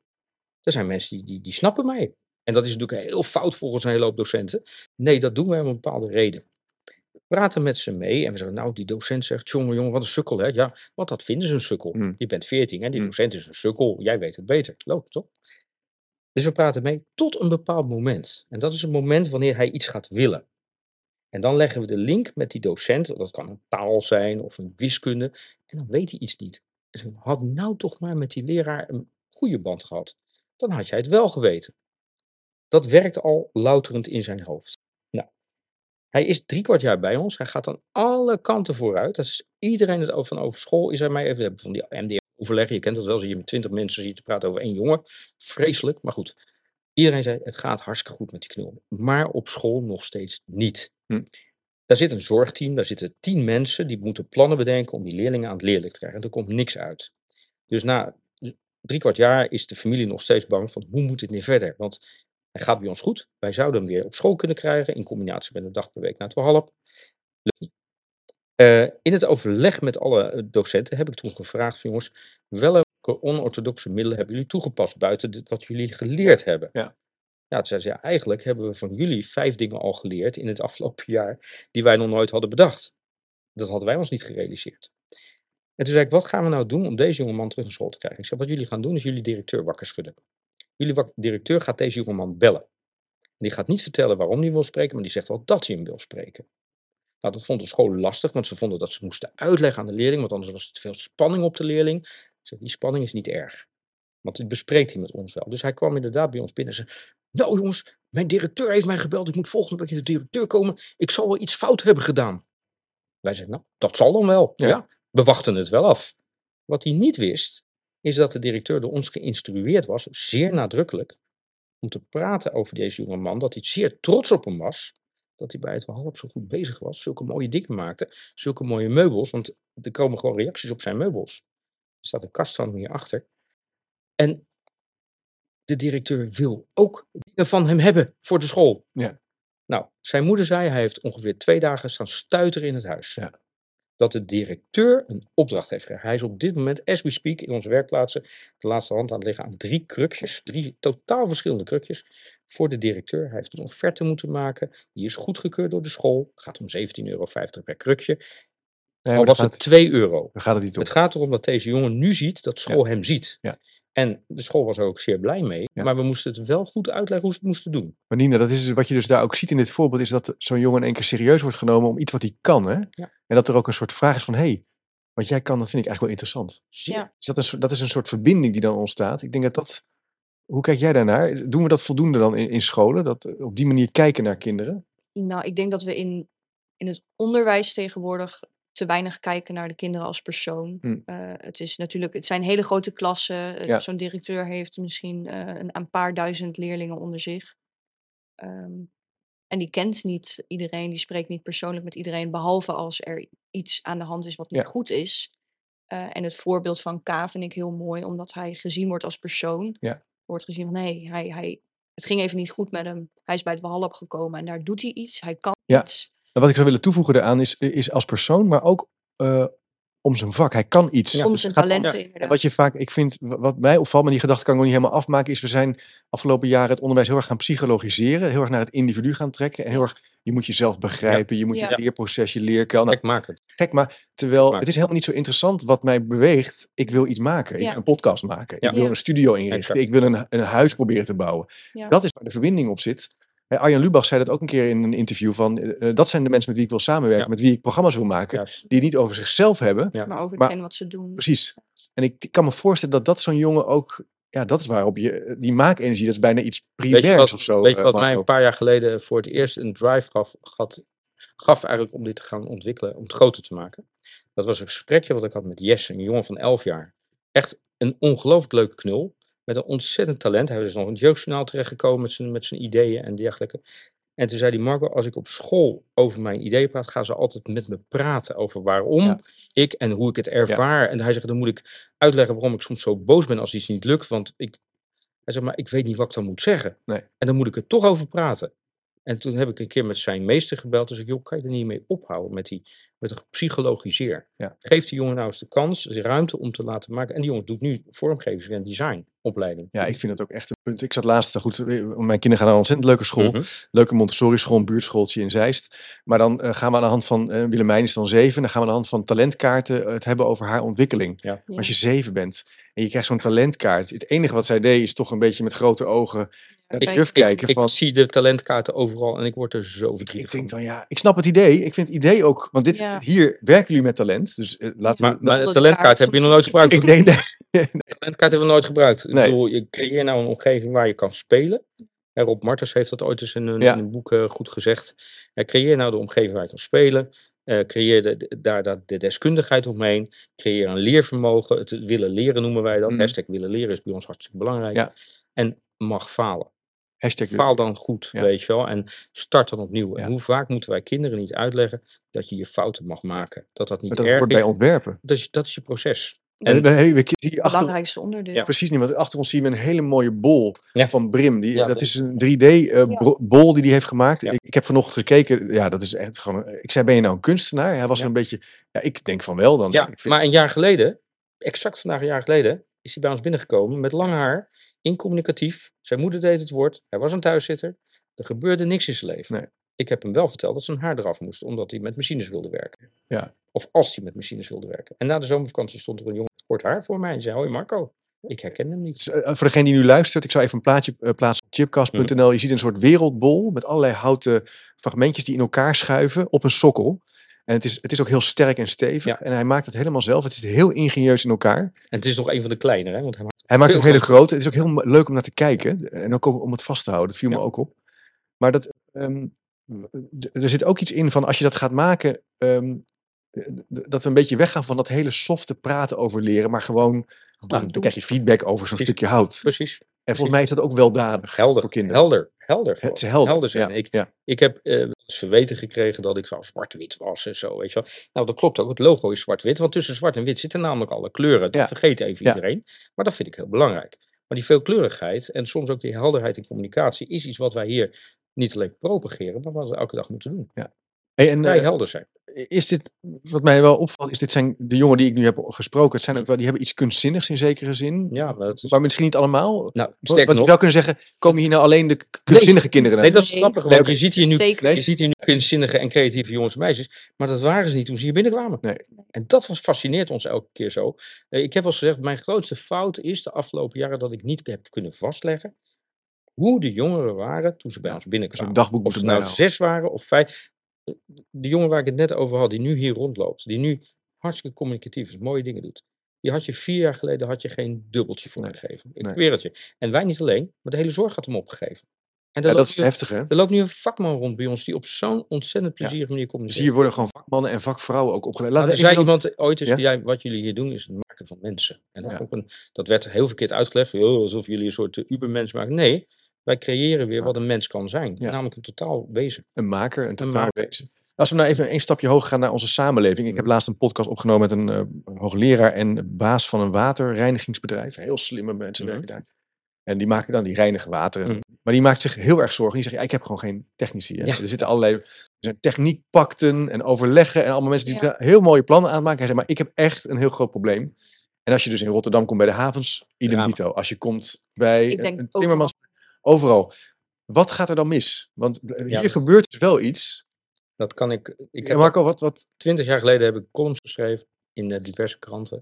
er zijn mensen die, die, die snappen mij. En dat is natuurlijk heel fout volgens een hele hoop docenten. Nee, dat doen wij om een bepaalde reden. We praten met ze mee en we zeggen, nou, die docent zegt, jongen, jongen, wat een sukkel, hè? Ja, want dat vinden ze een sukkel. Hmm. Je bent veertien en die Hmm. docent is een sukkel. Jij weet het beter. Loopt toch? Dus we praten mee tot een bepaald moment. En dat is het moment wanneer hij iets gaat willen. En dan leggen we de link met die docent. Dat kan een taal zijn of een wiskunde. En dan weet hij iets niet. Dus had nou toch maar met die leraar een goede band gehad. Dan had jij het wel geweten. Dat werkt al louterend in zijn hoofd. Hij is drie kwart jaar bij ons. Hij gaat aan alle kanten vooruit. Dat is iedereen het over van over school. Is hij mij even hebben van die MDR-overleggen. Je kent dat wel. Zie je met twintig mensen zit te praten over één jongen. Vreselijk, maar goed. Iedereen zei, het gaat hartstikke goed met die knul. Maar op school nog steeds niet. Hm. Daar zit een zorgteam, daar zitten tien mensen die moeten plannen bedenken om die leerlingen aan het leerlijk te krijgen. En er komt niks uit. Dus na drie kwart jaar is de familie nog steeds bang van hoe moet dit nu verder? Want hij gaat bij ons goed. Wij zouden hem weer op school kunnen krijgen in combinatie met een dag per week naar Walhalla. Lukt niet. Eh, in het overleg met alle eh, docenten heb ik toen gevraagd jongens, welke onorthodoxe middelen hebben jullie toegepast buiten dit wat jullie geleerd hebben? Ja. Ja, toen zei ze, ja, eigenlijk hebben we van jullie vijf dingen al geleerd in het afgelopen jaar die wij nog nooit hadden bedacht. Dat hadden wij ons niet gerealiseerd. En toen zei ik, wat gaan we nou doen om deze jongeman terug naar school te krijgen? Ik zei, wat jullie gaan doen is jullie directeur wakker schudden. Jullie directeur gaat deze jongeman bellen. En die gaat niet vertellen waarom hij wil spreken, maar die zegt wel dat hij hem wil spreken. Nou, dat vond de school lastig, want ze vonden dat ze moesten uitleggen aan de leerling, want anders was er te veel spanning op de leerling. Zei, die spanning is niet erg, want dit bespreekt hij met ons wel. Dus hij kwam inderdaad bij ons binnen en zei, nou jongens, mijn directeur heeft mij gebeld, ik moet volgende week naar de directeur komen, ik zal wel iets fout hebben gedaan. Wij zeiden, nou, dat zal dan wel. Ja. Ja. we wachten het wel af. Wat hij niet wist, is dat de directeur door ons geïnstrueerd was, zeer nadrukkelijk, om te praten over deze jonge man, dat hij zeer trots op hem was, dat hij bij het half zo goed bezig was, zulke mooie dingen maakte, zulke mooie meubels, want er komen gewoon reacties op zijn meubels. Er staat een kast van hem hierachter. En de directeur wil ook dingen van hem hebben voor de school. Ja. Nou, zijn moeder zei, hij heeft ongeveer twee dagen staan stuiteren in het huis. Ja. Dat de directeur een opdracht heeft gekregen. Hij is op dit moment, as we speak, in onze werkplaatsen, de laatste hand aan het liggen aan drie krukjes. Drie totaal verschillende krukjes voor de directeur. Hij heeft een offerte moeten maken. Die is goedgekeurd door de school. Gaat om 17,50 euro per krukje. Nee, Al was het gaat, 2 euro. gaat het niet om. Het gaat erom dat deze jongen nu ziet dat school hem ziet. Ja. En de school was er ook zeer blij mee. Ja. Maar we moesten het wel goed uitleggen hoe ze het moesten doen. Maar Nina, dat is dus wat je dus daar ook ziet in dit voorbeeld, is dat zo'n jongen in één keer serieus wordt genomen om iets wat hij kan. Hè? Ja. En dat er ook een soort vraag is van, hé, hey, wat jij kan, dat vind ik eigenlijk wel interessant. Ja. Dus dat, is, dat is een soort verbinding die dan ontstaat. Ik denk dat dat, hoe kijk jij daarnaar? Doen we dat voldoende dan in, in scholen? Dat op die manier kijken naar kinderen? Nou, ik denk dat we in, in het onderwijs tegenwoordig te weinig kijken naar de kinderen als persoon. Hm. Eh, het, is natuurlijk, het zijn hele grote klassen. Eh, Ja. Zo'n directeur heeft misschien eh, een, een paar duizend leerlingen onder zich. Ehm, en die kent niet iedereen, die spreekt niet persoonlijk met iedereen, behalve als er iets aan de hand is wat niet Ja. goed is. En het voorbeeld van K vind ik heel mooi, omdat hij gezien wordt als persoon. Ja. Wordt gezien van, nee, hij, hij, het ging even niet goed met hem. Hij is bij het Walhalla gekomen en daar doet hij iets. Hij kan Ja. iets. Wat ik zou willen toevoegen daaraan is, is als persoon, maar ook eh, om zijn vak. Hij kan iets. Ja, om Dus zijn talenten wat je vaak, ik vind, wa- wat mij opvalt, maar die gedachte kan ik nog niet helemaal afmaken, is we zijn afgelopen jaren het onderwijs heel erg gaan psychologiseren, heel erg naar het individu gaan trekken en heel erg, je moet jezelf begrijpen, je moet Ja. je leerproces, je. Nou, Kijk, maak het. gek, maar terwijl het is helemaal niet zo interessant wat mij beweegt. Ik wil iets maken, ik Ja. wil een podcast maken, Ja. ik wil Ja. een studio inrichten, ik wil een, een huis proberen te bouwen. Ja. Dat is waar de verbinding op zit. Eh, Arjan Lubach zei dat ook een keer in een interview van, eh, eh, dat zijn de mensen met wie ik wil samenwerken, Ja. met wie ik programma's wil maken, Juist. die het niet over zichzelf hebben, Ja. maar over Maar- wat ze doen. Precies. En ik kan me voorstellen dat dat zo'n jongen ook, ja, dat is waarop je, die maakenergie, dat is bijna iets primairs wat, of zo. weet je wat mij een paar jaar geleden voor het eerst een drive gaf, gaf, gaf eigenlijk om dit te gaan ontwikkelen, om het groter te maken? Dat was een gesprekje wat ik had met Jesse, een jongen van 11 jaar. Echt een ongelooflijk leuke knul, met een ontzettend talent. Hij is nog in het jeugdjournaal terechtgekomen met zijn, met zijn ideeën en dergelijke. En toen zei hij, Marco, als ik op school over mijn ideeën praat, gaan ze altijd met me praten over waarom Ja. ik en hoe ik het ervaar. En hij zegt, dan moet ik uitleggen waarom ik soms zo boos ben als iets niet lukt. Want ik, hij zegt, maar ik weet niet wat ik dan moet zeggen. Nee. En dan moet ik er toch over praten. En toen heb ik een keer met zijn meester gebeld. Dus ik, joh, kan je er niet mee ophouden met, die, met het psychologiseer? Ja. Geef die jongen nou eens de kans, de ruimte om te laten maken. En die jongen doet nu vormgeving en designopleiding. Ja, ik vind dat ook echt een punt. Ik zat laatst, goed, eh, mijn kinderen gaan naar een ontzettend leuke school. Mhm. Leuke Montessori school, een buurtschooltje in Zeist. Maar dan eh, gaan we aan de hand van, eh Willemijn is dan zeven, dan gaan we aan de hand van talentkaarten eh, het hebben over haar ontwikkeling. Ja. Ja. Als je zeven bent en je krijgt zo'n talentkaart. Het enige wat zij deed is toch een beetje met grote ogen Ik, kijken. ik van, zie de talentkaarten overal en ik word er zo verdrietig ik van. denk dan ja, ik snap het idee. Ik vind het idee ook, want dit, Ja. hier werken jullie met talent. Dus eh, laten Maar, we... maar talentkaart kaart heb je nog nooit gebruikt. ik denk dat... talentkaart hebben we nooit gebruikt. Ik Nee. bedoel, je creëert nou een omgeving waar je kan spelen. En Rob Martens heeft dat ooit eens in een, Ja. in een boek eh, goed gezegd. Eh, creëer nou de omgeving waar je kan spelen. Eh, creëer de, de- daar, daar de deskundigheid omheen. Creëer een leervermogen. Het willen leren noemen wij dat. Mhm. Hashtag willen leren is bij ons hartstikke belangrijk. Ja. En mag falen. Hashtag Faal dan goed, Ja. weet je wel. En start dan opnieuw. Ja. En hoe vaak moeten wij kinderen niet uitleggen dat je je fouten mag maken? Dat dat niet Maar dat erg wordt is. bij ontwerpen. Dat is, dat is je proces. En we, hey, we hier Het achter, belangrijkste onderdeel. Ja. precies niet, want achter ons zien we een hele mooie bol Ja. van Brim. Die, Ja, dat is een 3D-bol die hij heeft gemaakt. Ja. Ik, ik heb vanochtend gekeken. Ja, dat is echt gewoon. Ik zei, ben je nou een kunstenaar? Hij was Ja. een beetje. Ja, ik denk van wel dan. Ja, ik vind- maar een jaar geleden, exact vandaag een jaar geleden, is hij bij ons binnengekomen met lang haar, incommunicatief. Zijn moeder deed het woord, hij was een thuissitter. Er gebeurde niks in zijn leven. Nee. Ik heb hem wel verteld dat zijn haar eraf moest, omdat hij met machines wilde werken. Ja. Of als hij met machines wilde werken. En na de zomervakantie stond er een jongen met kort haar voor mij en zei, hoi Marco, ik herken hem niet. Eh, voor degene die nu luistert, ik zal even een plaatje eh, plaatsen op chipcast.nl. Je ziet een soort wereldbol met allerlei houten fragmentjes die in elkaar schuiven op een sokkel. En het is, het is ook heel sterk en stevig. Ja. En hij maakt het helemaal zelf. Het zit heel ingenieus in elkaar. En het is nog een van de kleinere, hè, want hij maakt Hij maakt ook hele grote. Het is ook heel leuk om naar te kijken. En ook om het vast te houden. Dat viel me Ja. ook op. Maar dat, ehm, er zit ook iets in van als je dat gaat maken. ehm, dat we een beetje weggaan van dat hele softe praten over leren. Maar gewoon, nou, dan krijg je feedback over zo'n stukje hout. precies En volgens mij is dat ook weldadig helder. voor kinderen. Helder, helder. Het is gewoon. helder, zijn. ja, Ik, ja. ik heb eens verweten gekregen dat ik zo zwart-wit was en zo, weet je wel. Nou, dat klopt ook. Het logo is zwart-wit, want tussen zwart en wit zitten namelijk alle kleuren. Dat Ja. vergeet even Ja. iedereen. Maar dat vind ik heel belangrijk. Maar die veelkleurigheid en soms ook die helderheid in communicatie is iets wat wij hier niet alleen propageren, maar wat we elke dag moeten doen. Hey, en, Wij eh, helder zijn. Is dit, wat mij wel opvalt, is dit zijn de jongen die ik nu heb gesproken. Het zijn ook wel, die hebben iets kunstzinnigs in zekere zin. Ja, maar dat is... Maar misschien niet allemaal. Nou, Wat sterker wat je nog... zou kunnen zeggen, komen hier nou alleen de kunstzinnige kinderen Nee, naar? dat is Nee. grappig, Nee, want je ziet hier nu. Nee. Je ziet hier nu kunstzinnige en creatieve jongens en meisjes, maar dat waren ze niet toen ze hier binnenkwamen. Nee. En dat was, fascineert ons elke keer zo. Eh, ik heb wel eens gezegd, mijn grootste fout is de afgelopen jaren dat ik niet heb kunnen vastleggen hoe de jongeren waren toen ze bij ons binnenkwamen. een dagboek Of moet ze nou houden. zes waren of vijf. Eh, De jongen waar ik het net over had, die nu hier rondloopt, die nu hartstikke communicatief is, mooie dingen doet. Die had je vier jaar geleden had je geen dubbeltje voor Nee, gegeven. Ik nee. het je. En wij niet alleen, maar de hele zorg had hem opgegeven. En Ja, dat is nu- heftig, hè? er loopt nu een vakman rond bij ons die op zo'n ontzettend Ja. plezierige manier Dus communiceert. hier worden gewoon vakmannen en vakvrouwen ook opgeleid. Maar Laten er zei dan- iemand ooit eens, Ja? jij, wat jullie hier doen is het maken van mensen. En dat, ook een, dat werd heel verkeerd uitgelegd, van, "Oh, alsof jullie een soort uh, ubermens maken. Nee, wij creëren weer Ja. wat een mens kan zijn. Ja. Namelijk een totaal wezen. een maker, een totaal wezen. Als we nou even een stapje hoger gaan naar onze samenleving. Ik heb laatst een podcast opgenomen met een eh, hoogleraar en baas van een waterreinigingsbedrijf. Heel slimme mensen Mhm. werken daar. En die maken dan, die reinigen water. Mhm. Maar die maakt zich heel erg zorgen. Die zegt, ja, ik heb gewoon geen technici. Hè. Ja. Er zitten allerlei er zijn techniekpakten en overleggen en allemaal mensen die Ja. heel mooie plannen aanmaken. Hij zegt, maar ik heb echt een heel groot probleem. En als je dus in Rotterdam komt bij de havens, idem Drama. dito. Als je komt bij Ik een- denk een timmermans, overal. Wat gaat er dan mis? Want eh, hier gebeurt dus wel iets. Dat kan ik. Ik heb Marco, wat, wat, twintig jaar geleden heb ik columns geschreven in diverse kranten.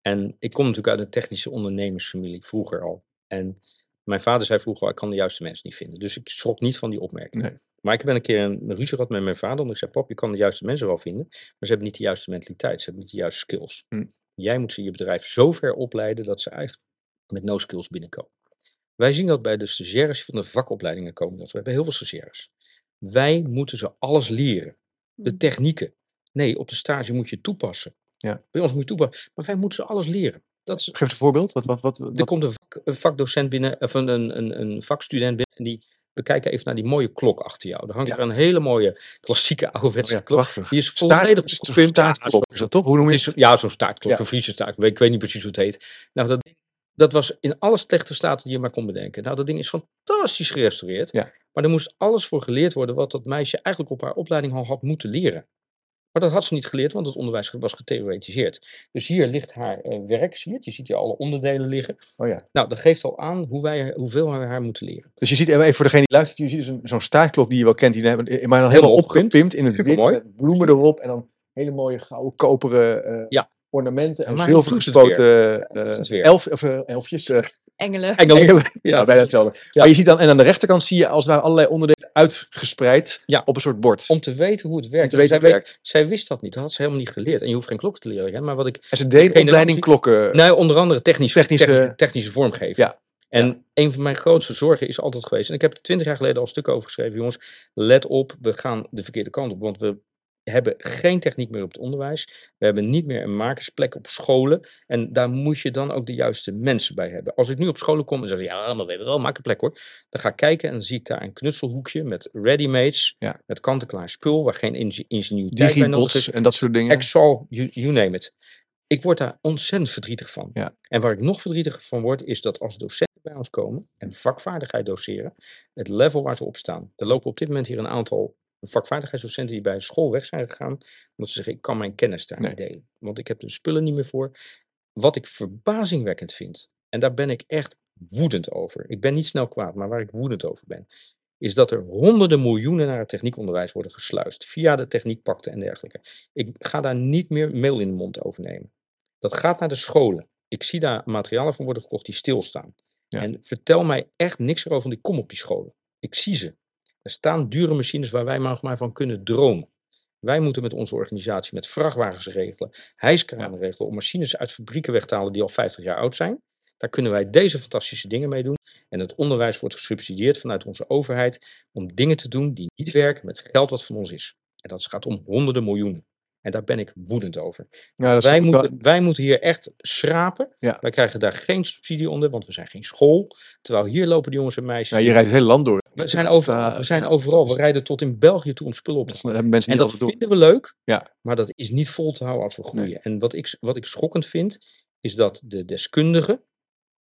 En ik kom natuurlijk uit een technische ondernemersfamilie, vroeger al. En mijn vader zei vroeger al, ik kan de juiste mensen niet vinden. Dus ik schrok niet van die opmerking. Nee. Maar ik heb een keer een ruzie gehad met mijn vader. Omdat ik zei, pap, je kan de juiste mensen wel vinden. Maar ze hebben niet de juiste mentaliteit. Ze hebben niet de juiste skills. Hm. Jij moet ze je bedrijf zo ver opleiden dat ze eigenlijk met no skills binnenkomen. Wij zien dat bij de stagiaires van de vakopleidingen komen. Dat we hebben heel veel stagiaires. Wij moeten ze alles leren. De Hm. technieken. Nee, op de stage moet je toepassen. Ja. Bij ons moet je toepassen. Maar wij moeten ze alles leren. Dat is, geef een voorbeeld. Wat, wat, wat, er komt een, vak, een vakdocent binnen, of een, een, een, vakstudent binnen. En die we kijken even naar die mooie klok achter jou. Er hangt Ja. er een hele mooie klassieke ouderwetse Oh ja, klok. prachtig. Die is volledig staartklok, is dat toch? Hoe noem je het is, ja, zo'n staartklok, een Friese staartklok. Ik weet niet precies hoe het heet. Nou, dat, dat was in alle slechte staten die je maar kon bedenken. Nou, dat ding is fantastisch gerestaureerd. Ja. Maar er moest alles voor geleerd worden wat dat meisje eigenlijk op haar opleiding al had moeten leren. Maar dat had ze niet geleerd, want het onderwijs was getheoretiseerd. Dus hier ligt haar eh, werk, zie je het? Je ziet hier alle onderdelen liggen. Oh ja. Nou, dat geeft al aan hoe wij, hoeveel we haar moeten leren. Dus je ziet, even voor degene die luistert, je ziet dus zo'n staartklok die je wel kent, die hebben, maar dan helemaal, Helemaal opgepimpt, in het wit, bloemen erop en dan hele mooie gouden koperen eh, Ja. Ornamenten en Maar zilver doet het gespoten eh, elf, of, eh, elfjes. eh, Engelen. Engelen. engelen. Ja, Ja, bijna hetzelfde. Ja. Maar je ziet dan, en aan de rechterkant zie je als het ware allerlei onderdelen uitgespreid Ja. op een soort bord. Om te weten hoe het werkt. te weten zij, hoe het weet- zij wist dat niet. Dat had ze helemaal niet geleerd. En je hoeft geen klok te leren. Hè? Maar wat ik En ze deden generatie- opleiding klokken. Nou, onder andere technisch, Technische- technische, technische vormgeving. Ja. En een van mijn grootste zorgen is altijd geweest, en ik heb er twintig jaar geleden al stukken over geschreven, jongens, let op, we gaan de verkeerde kant op, want we hebben geen techniek meer op het onderwijs. We hebben niet meer een makersplek op scholen. En daar moet je dan ook de juiste mensen bij hebben. Als ik nu op scholen kom en zeg, ja, maar we hebben wel een makerplek hoor. Dan ga ik kijken en dan zie ik daar een knutselhoekje met readymates, Ja. met kant-en-klaar spul, waar geen ingenuïteit bij nodig is. En dat soort dingen. Excel, you, you name it. Ik word daar ontzettend verdrietig van. Ja. En waar ik nog verdrietiger van word, is dat als docenten bij ons komen en vakvaardigheid doseren, het level waar ze op staan. Er lopen op dit moment hier een aantal vakvaardigheidsdocenten die bij school weg zijn gegaan, omdat ze zeggen, ik kan mijn kennis daar niet delen. Want ik heb de spullen niet meer voor. Wat ik verbazingwekkend vind, en daar ben ik echt woedend over. Ik ben niet snel kwaad, maar waar ik woedend over ben, is dat er honderden miljoenen naar het techniekonderwijs worden gesluist. Via de techniekpakten en dergelijke. Ik ga daar niet meer mail in de mond over nemen. Dat gaat naar de scholen. Ik zie daar materialen van worden gekocht die stilstaan. Ja. En vertel mij echt niks erover, want ik kom op die scholen. Ik zie ze. Er staan dure machines waar wij maar van kunnen dromen. Wij moeten met onze organisatie met vrachtwagens regelen, hijskranen regelen, om machines uit fabrieken weg te halen die al 50 jaar oud zijn. Daar kunnen wij deze fantastische dingen mee doen. En het onderwijs wordt gesubsidieerd vanuit onze overheid om dingen te doen die niet werken met geld wat van ons is. En dat gaat om honderden miljoenen. En daar ben ik woedend over. Ja, dat Wij moeten, wij moeten hier echt schrapen. Ja. Wij krijgen daar geen subsidie onder, want we zijn geen school. Terwijl hier lopen die jongens en meisjes. Ja, je rijdt het hele land door. we zijn overal. We zijn overal. We rijden tot in België toe om spullen op te halen. En dat vinden we leuk, Ja. maar dat is niet vol te houden als we groeien. En wat ik, wat ik schokkend vind, is dat de deskundigen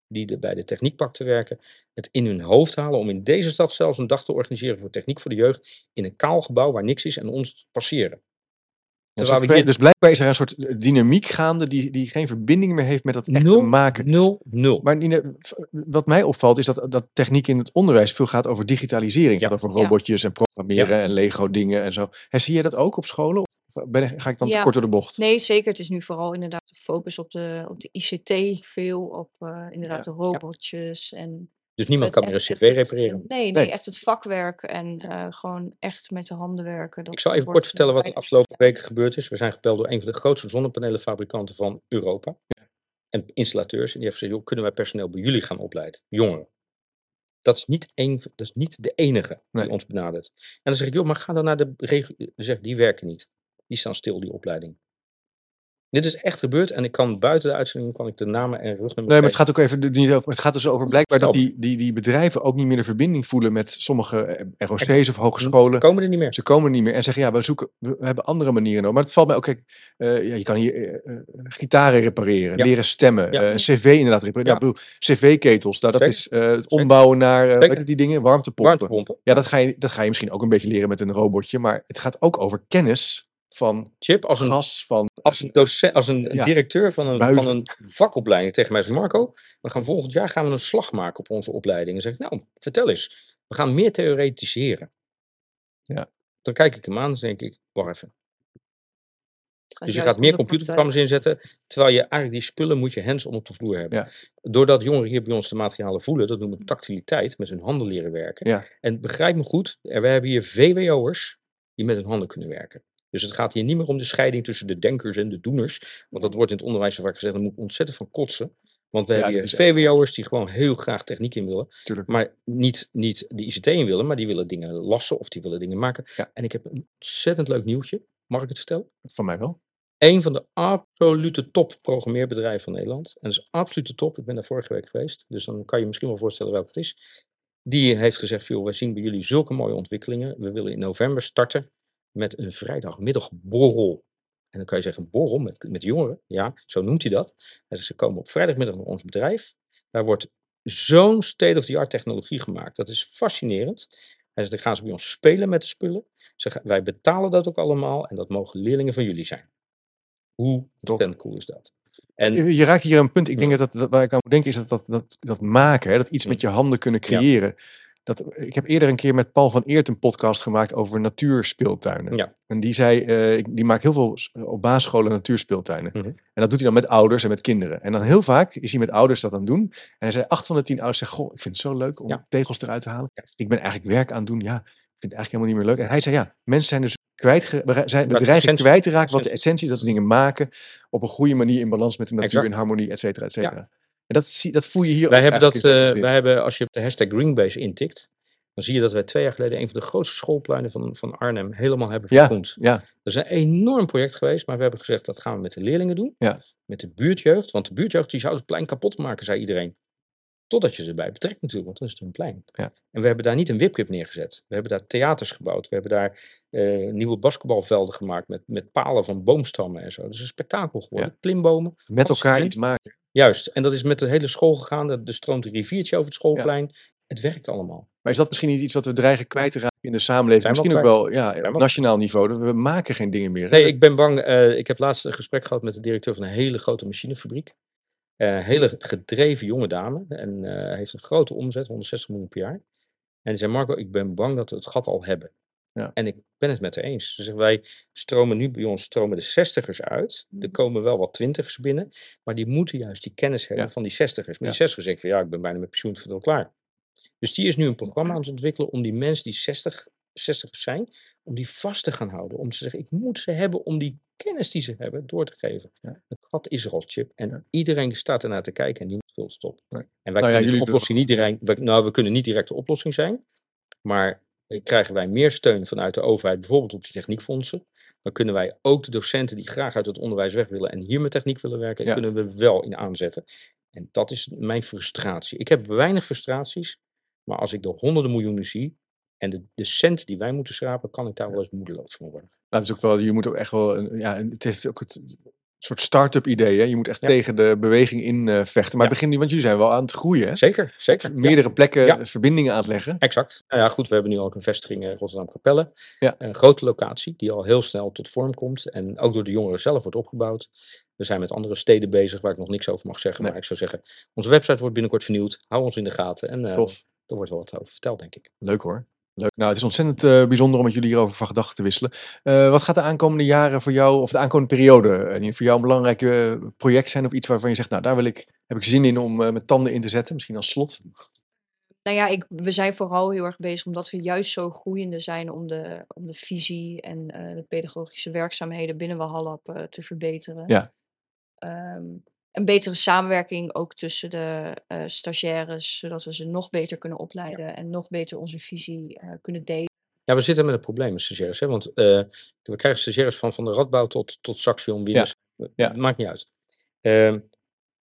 die de, bij de techniekpak te werken, het in hun hoofd halen om in deze stad zelfs een dag te organiseren voor techniek voor de jeugd in een kaal gebouw waar niks is en ons passeren. Dus, we hier dus blijkbaar is er een soort dynamiek gaande die, die geen verbinding meer heeft met dat echte nul, maken. nul, nul. Maar wat mij opvalt is dat, dat techniek in het onderwijs veel gaat over digitalisering. Ja. Over Ja. robotjes en programmeren en Lego dingen en zo. En zie je dat ook op scholen? Of ben, ga ik dan kort door de bocht? Nee, zeker. Het is nu vooral inderdaad de focus op de, op de ICT veel, op eh, inderdaad de robotjes en Dus niemand het kan meer een cv repareren. Nee, nee, Nee. echt het vakwerk en eh, gewoon echt met de handen werken. Dat Ik zal even kort vertellen wat er de afgelopen weken gebeurd is. We zijn gebeld door een van de grootste zonnepanelenfabrikanten van Europa. En installateurs. En die heeft gezegd, joh, kunnen wij personeel bij jullie gaan opleiden? Jongeren. Dat is niet, één, dat is niet de enige Nee. die ons benadert. En dan zeg ik, joh, maar ga dan naar de regio. Zeg die werken niet. Die staan stil, die opleiding. Dit is echt gebeurd en ik kan buiten de uitzending kan ik de namen en rugnummers Nee, maar het gaat ook even niet over. Het gaat dus over blijkbaar dat die, die, die bedrijven ook niet meer de verbinding voelen met sommige eh, ROC's of hogescholen. komen er niet meer. Ze komen niet meer en zeggen ja, we zoeken, we hebben andere manieren nodig. Maar het valt mij ook, kijk, eh, ja, je kan hier eh, gitaren repareren, Ja. leren stemmen, Ja. eh, cv inderdaad repareren. Ja. Bedoel, cv-ketels, nou, dat is het ombouwen naar, heet het, die dingen, warmtepompen. Warmtepompen. Ja, dat ga, je, dat ga je misschien ook een beetje leren met een robotje, maar het gaat ook over kennis van Chip, als een gas, van als een, docent, als een Ja. directeur van een, van een vakopleiding tegen mij zegt, Marco, we gaan volgend jaar gaan we een slag maken op onze opleiding. En zeg ik, nou, vertel eens. We gaan meer theoretiseren. Ja. Dan kijk ik hem aan en denk ik, wacht even. Dus je gaat meer computerprogramma's inzetten, terwijl je eigenlijk die spullen moet je hands-on op de vloer hebben. Ja. Doordat jongeren hier bij ons de materialen voelen, dat noemen we tactiliteit, met hun handen leren werken. Ja. En begrijp me goed, er- we hebben hier VWO'ers die met hun handen kunnen werken. Dus het gaat hier niet meer om de scheiding tussen de denkers en de doeners. Want dat wordt in het onderwijs zo vaak gezegd, daar moet ik ontzettend van kotsen. Want we Ja, hebben dat hier VWO'ers die gewoon heel graag techniek in willen. natuurlijk. Maar niet, niet de ICT in willen, maar die willen dingen lassen of die willen dingen maken. Ja. En ik heb een ontzettend leuk nieuwtje. Mag ik het vertellen? Van mij wel. Een van de absolute top programmeerbedrijven van Nederland. En dat is absolute top. Ik ben daar vorige week geweest. Dus dan kan je misschien wel voorstellen welke het is. Die heeft gezegd, "Joh, wij zien bij jullie zulke mooie ontwikkelingen. We willen in november starten met een vrijdagmiddagborrel. En dan kan je zeggen, borrel met, met jongeren. Ja, zo noemt hij dat. En ze komen op vrijdagmiddag naar ons bedrijf. Daar wordt zo'n state-of-the-art technologie gemaakt. Dat is fascinerend. Hij zegt, dan gaan ze bij ons spelen met de spullen. Ze wij betalen dat ook allemaal en dat mogen leerlingen van jullie zijn. Hoe ontzettend cool is dat? En Je raakt hier een punt. Ik denk dat, dat waar ik aan moet denken is dat dat, dat, dat maken, hè, dat iets met je handen kunnen Ja. Dat, ik heb eerder een keer met Paul van Eert een podcast gemaakt over natuurspeeltuinen. Ja. En die zei, eh, ik- die maakt heel veel s- op basisscholen natuurspeeltuinen. Mhm. En dat doet hij dan met ouders en met kinderen. En dan heel vaak is hij met ouders dat aan het doen. En hij zei, acht van de tien ouders zeggen, goh, ik vind het zo leuk om Ja. tegels eruit te halen. Ik ben eigenlijk werk aan het doen. Ja, ik vind het eigenlijk helemaal niet meer leuk. En hij zei, ja, mensen zijn dus kwijt, zijn bedreigen kwijt te raken wat de essentie. is. Dat ze dingen maken op een goede manier in balans met de natuur, in harmonie, et cetera, et cetera. En dat, zie, dat voel je hier wij ook hebben dat, eh, wij hebben, als je op de hashtag Greenbase intikt, dan zie je dat wij twee jaar geleden een van de grootste schoolpleinen van, van Arnhem helemaal hebben Ja. vergroend. Ja, Dat is een enorm project geweest, maar we hebben gezegd dat gaan we met de leerlingen doen. Ja. Met de buurtjeugd, want de buurtjeugd die zou het plein kapot maken, zei iedereen. Totdat je ze erbij betrekt natuurlijk, want dan is het een plein. Ja. En we hebben daar niet een wipkip neergezet. We hebben daar theaters gebouwd. We hebben daar eh, nieuwe basketbalvelden gemaakt met, met palen van boomstammen en zo. Dat is een spektakel geworden. Klimbomen. met elkaar iets maken. Juist. En dat is met de hele school gegaan. Er stroomt een riviertje over het schoolplein. Het werkt allemaal. Maar is dat misschien niet iets wat we dreigen kwijt te raken in de samenleving? Misschien ook wel ja, op al- nationaal niveau. We maken geen dingen meer. hè? Nee, ik ben bang. eh, ik heb laatst een gesprek gehad met de directeur van een hele grote machinefabriek. Eh hele gedreven jonge dame. En eh, heeft een grote omzet, 160 miljoen per jaar. En die zei, Marco, ik ben bang dat we het gat al hebben. Ja. En ik ben het met haar eens. Ze zegt, wij stromen nu bij ons stromen de zestigers uit. Er komen wel wat twintigers binnen. Maar die moeten juist die kennis hebben Ja. van die zestigers. Maar Ja. die zestigers denken van, ja, ik ben bijna met pensioen, klaar. Dus die is nu een programma aan het ontwikkelen om die mensen die 60, 60 zijn, om die vast te gaan houden. Om te zeggen, ik moet ze hebben om die kennis die ze hebben door te geven. Ja. Het gat is er al, Chip. En Ja. iedereen staat ernaar te kijken en niemand vult het op. Nee. En wij Nou kunnen de doen- niet direct, wij- nou, we kunnen niet direct de oplossing zijn. Maar krijgen wij meer steun vanuit de overheid, bijvoorbeeld op die techniekfondsen, dan kunnen wij ook de docenten die graag uit het onderwijs weg willen en hier met techniek willen werken, Ja. kunnen we wel in aanzetten. En dat is mijn frustratie. Ik heb weinig frustraties, maar als ik de honderden miljoenen zie en de, de centen die wij moeten schrapen, kan ik daar wel eens moedeloos van worden. Het is ook wel, je moet ook echt wel, een- ja, het heeft ook het soort start-up idee. Hè? Je moet echt Ja. tegen de beweging in eh, vechten. Maar Ja. begint nu, want jullie zijn wel aan het groeien. Hè? Zeker, zeker. ja. Meerdere plekken verbindingen aan het leggen. Exact. Nou ja, goed, we hebben nu ook een vestiging in Rotterdam Capelle. Ja. Een grote locatie die al heel snel tot vorm komt en ook door de jongeren zelf wordt opgebouwd. We zijn met andere steden bezig waar ik nog niks over mag zeggen. Nee. Maar ik zou zeggen, onze website wordt binnenkort vernieuwd. Hou ons in de gaten en Tof. er wordt wel wat over verteld, denk ik. Leuk hoor. Leuk. Nou, het is ontzettend eh, bijzonder om met jullie hierover van gedachten te wisselen. Eh, wat gaat de aankomende jaren voor jou, of de aankomende periode, eh, voor jou een belangrijk project zijn? Of iets waarvan je zegt, nou, daar wil ik, heb ik zin in om met tanden in te zetten. Misschien als slot. Nou ja, ik, we zijn vooral heel erg bezig omdat we juist zo groeiende zijn om de, om de visie en de pedagogische werkzaamheden binnen Wahallap eh, te verbeteren. Ja. Ehm, een betere samenwerking ook tussen de eh, stagiaires, zodat we ze nog beter kunnen opleiden en nog beter onze visie eh, kunnen delen. Ja, we zitten met een probleem met stagiaires. Hè? Want eh, we krijgen stagiaires van, van de Radbouw tot, tot Saxion Wieners. ja. Het maakt niet uit. Ehm,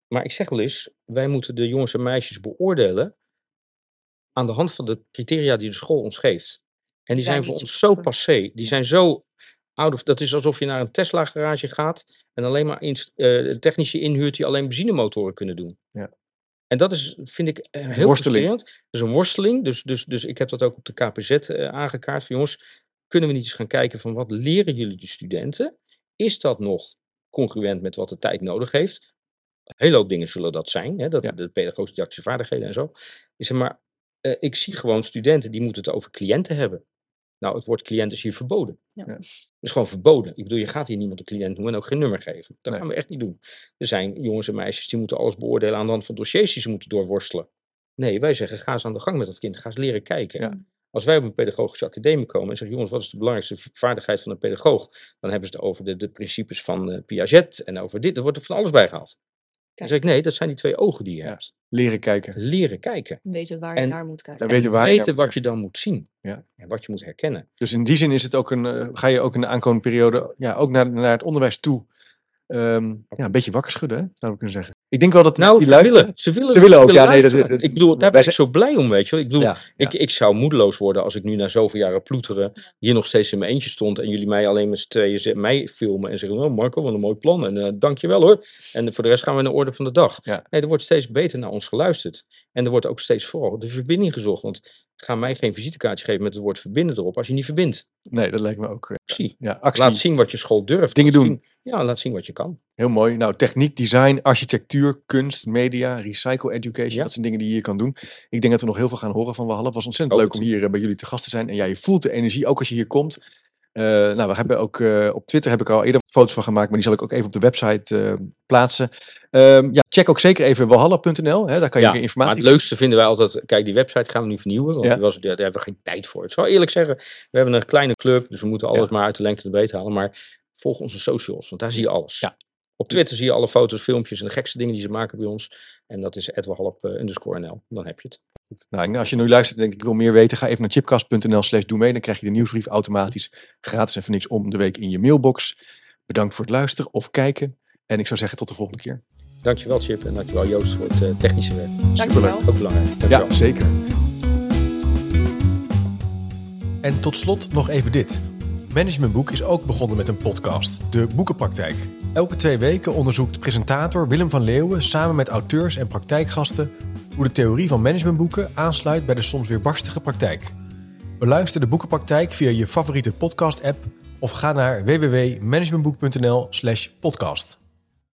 maar ik zeg wel eens, wij moeten de jongens en meisjes beoordelen aan de hand van de criteria die de school ons geeft. En die zijn zijn voor ons zo passé. Die zijn zo out of... Dat is alsof je naar een Tesla garage gaat en alleen maar ins- eh, technici inhuurt die alleen benzinemotoren kunnen doen. Ja. En dat is, vind ik, eh, heel worsteling. Dat is een worsteling. Dus, dus, dus ik heb dat ook op de KPZ eh, aangekaart. Van jongens, kunnen we niet eens gaan kijken van wat leren jullie de studenten? Is dat nog congruent met wat de tijd nodig heeft? Een hele hoop dingen zullen dat zijn. Hè? Dat, Ja. De pedagogische didactische vaardigheden en zo. Ik zeg maar, ik zie gewoon studenten die moeten het over cliënten hebben. Nou, het woord cliënt is hier verboden. Ja. Is gewoon verboden. Ik bedoel, je gaat hier niemand een cliënt noemen en ook geen nummer geven. Dat Nee. gaan we echt niet doen. Er zijn jongens en meisjes die moeten alles beoordelen aan de hand van dossiers die ze moeten doorworstelen. Nee, wij zeggen, ga eens aan de gang met dat kind. Ga eens leren kijken. Ja. Als wij op een pedagogische academie komen en zeggen, jongens, wat is de belangrijkste vaardigheid van een pedagoog? Dan hebben ze het over de, de principes van eh, Piaget en over dit. Er wordt er van alles bij gehaald. Dan zeg ik, nee, dat zijn die twee ogen die je Ja. hebt. Leren kijken. Leren kijken. Weten waar je En- naar moet kijken. En En weten waar je weten wat je dan moet zien. Ja. En wat je moet herkennen. Dus in die zin is het ook een, eh, ga je ook in de aankomende periode ja, ook naar, naar het onderwijs toe. ehm, ja, een beetje wakker schudden, hè, zou ik kunnen zeggen. Ik denk wel dat Nou, die ze luisteren. willen, ze willen, Ze willen ook, ja, nee, dat- dat- ik bedoel, daar ben ik zo blij om, weet je wel. Ik bedoel, Ja, ja. Ik, ik zou moedeloos worden als ik nu na zoveel jaren ploeteren hier nog steeds in mijn eentje stond en jullie mij alleen met z'n tweeën mij filmen en zeggen, oh Marco, wat een mooi plan en eh dankjewel hoor. En voor de rest gaan we naar orde van de dag. Ja. Nee, er wordt steeds beter naar ons geluisterd. En er wordt ook steeds vooral de verbinding gezocht. Want ga mij geen visitekaartje geven met het woord verbinden erop als je niet verbindt. Nee, dat lijkt me ook. eh, Actie. Ja, actie. Laat zien wat je school durft. Dingen doen. ja, laat zien wat je kan. Heel mooi. Nou, techniek, design, architectuur, kunst, media, recycle education. Ja. Dat zijn dingen die je hier kan doen. Ik denk dat we nog heel veel gaan horen van Walhalla. Het was ontzettend Hoop leuk om hier eh, bij jullie te gast te zijn. En ja, je voelt de energie, ook als je hier komt. Eh, nou, we hebben ook eh, op Twitter heb ik al eerder foto's van gemaakt, maar die zal ik ook even op de website eh, plaatsen. Ehm, ja, check ook zeker even walhalla.nl. Daar kan je Ja, meer Maar informatie. het leukste vinden wij altijd, kijk, die website gaan we nu vernieuwen, want Ja. die was, daar, hebben we geen tijd voor. Ik zal eerlijk zeggen, we hebben een kleine club, dus we moeten alles maar uit de lengte en de breedte halen. Maar volg onze socials, want daar zie je alles. Ja. Op Twitter zie je alle foto's, filmpjes en de gekste dingen die ze maken bij ons. En dat is edwalp underscore nl. Dan heb je het. Nou, als je nu luistert en denkt, ik wil meer weten, ga even naar chipcast.nl slash doe mee. Dan krijg je de nieuwsbrief automatisch gratis en voor niks om de week in je mailbox. Bedankt voor het luisteren of kijken. En ik zou zeggen tot de volgende keer. Dankjewel Chip en dankjewel Joost voor het eh, technische werk. Dankjewel. Ook belangrijk. Dankjewel. Ja, zeker. En tot slot nog even dit. Managementboek is ook begonnen met een podcast, De Boekenpraktijk. Elke twee weken onderzoekt presentator Willem van Leeuwen samen met auteurs en praktijkgasten hoe de theorie van managementboeken aansluit bij de soms weer barstige praktijk. Beluister de Boekenpraktijk via je favoriete podcast-app of ga naar www.managementboek.nl/podcast.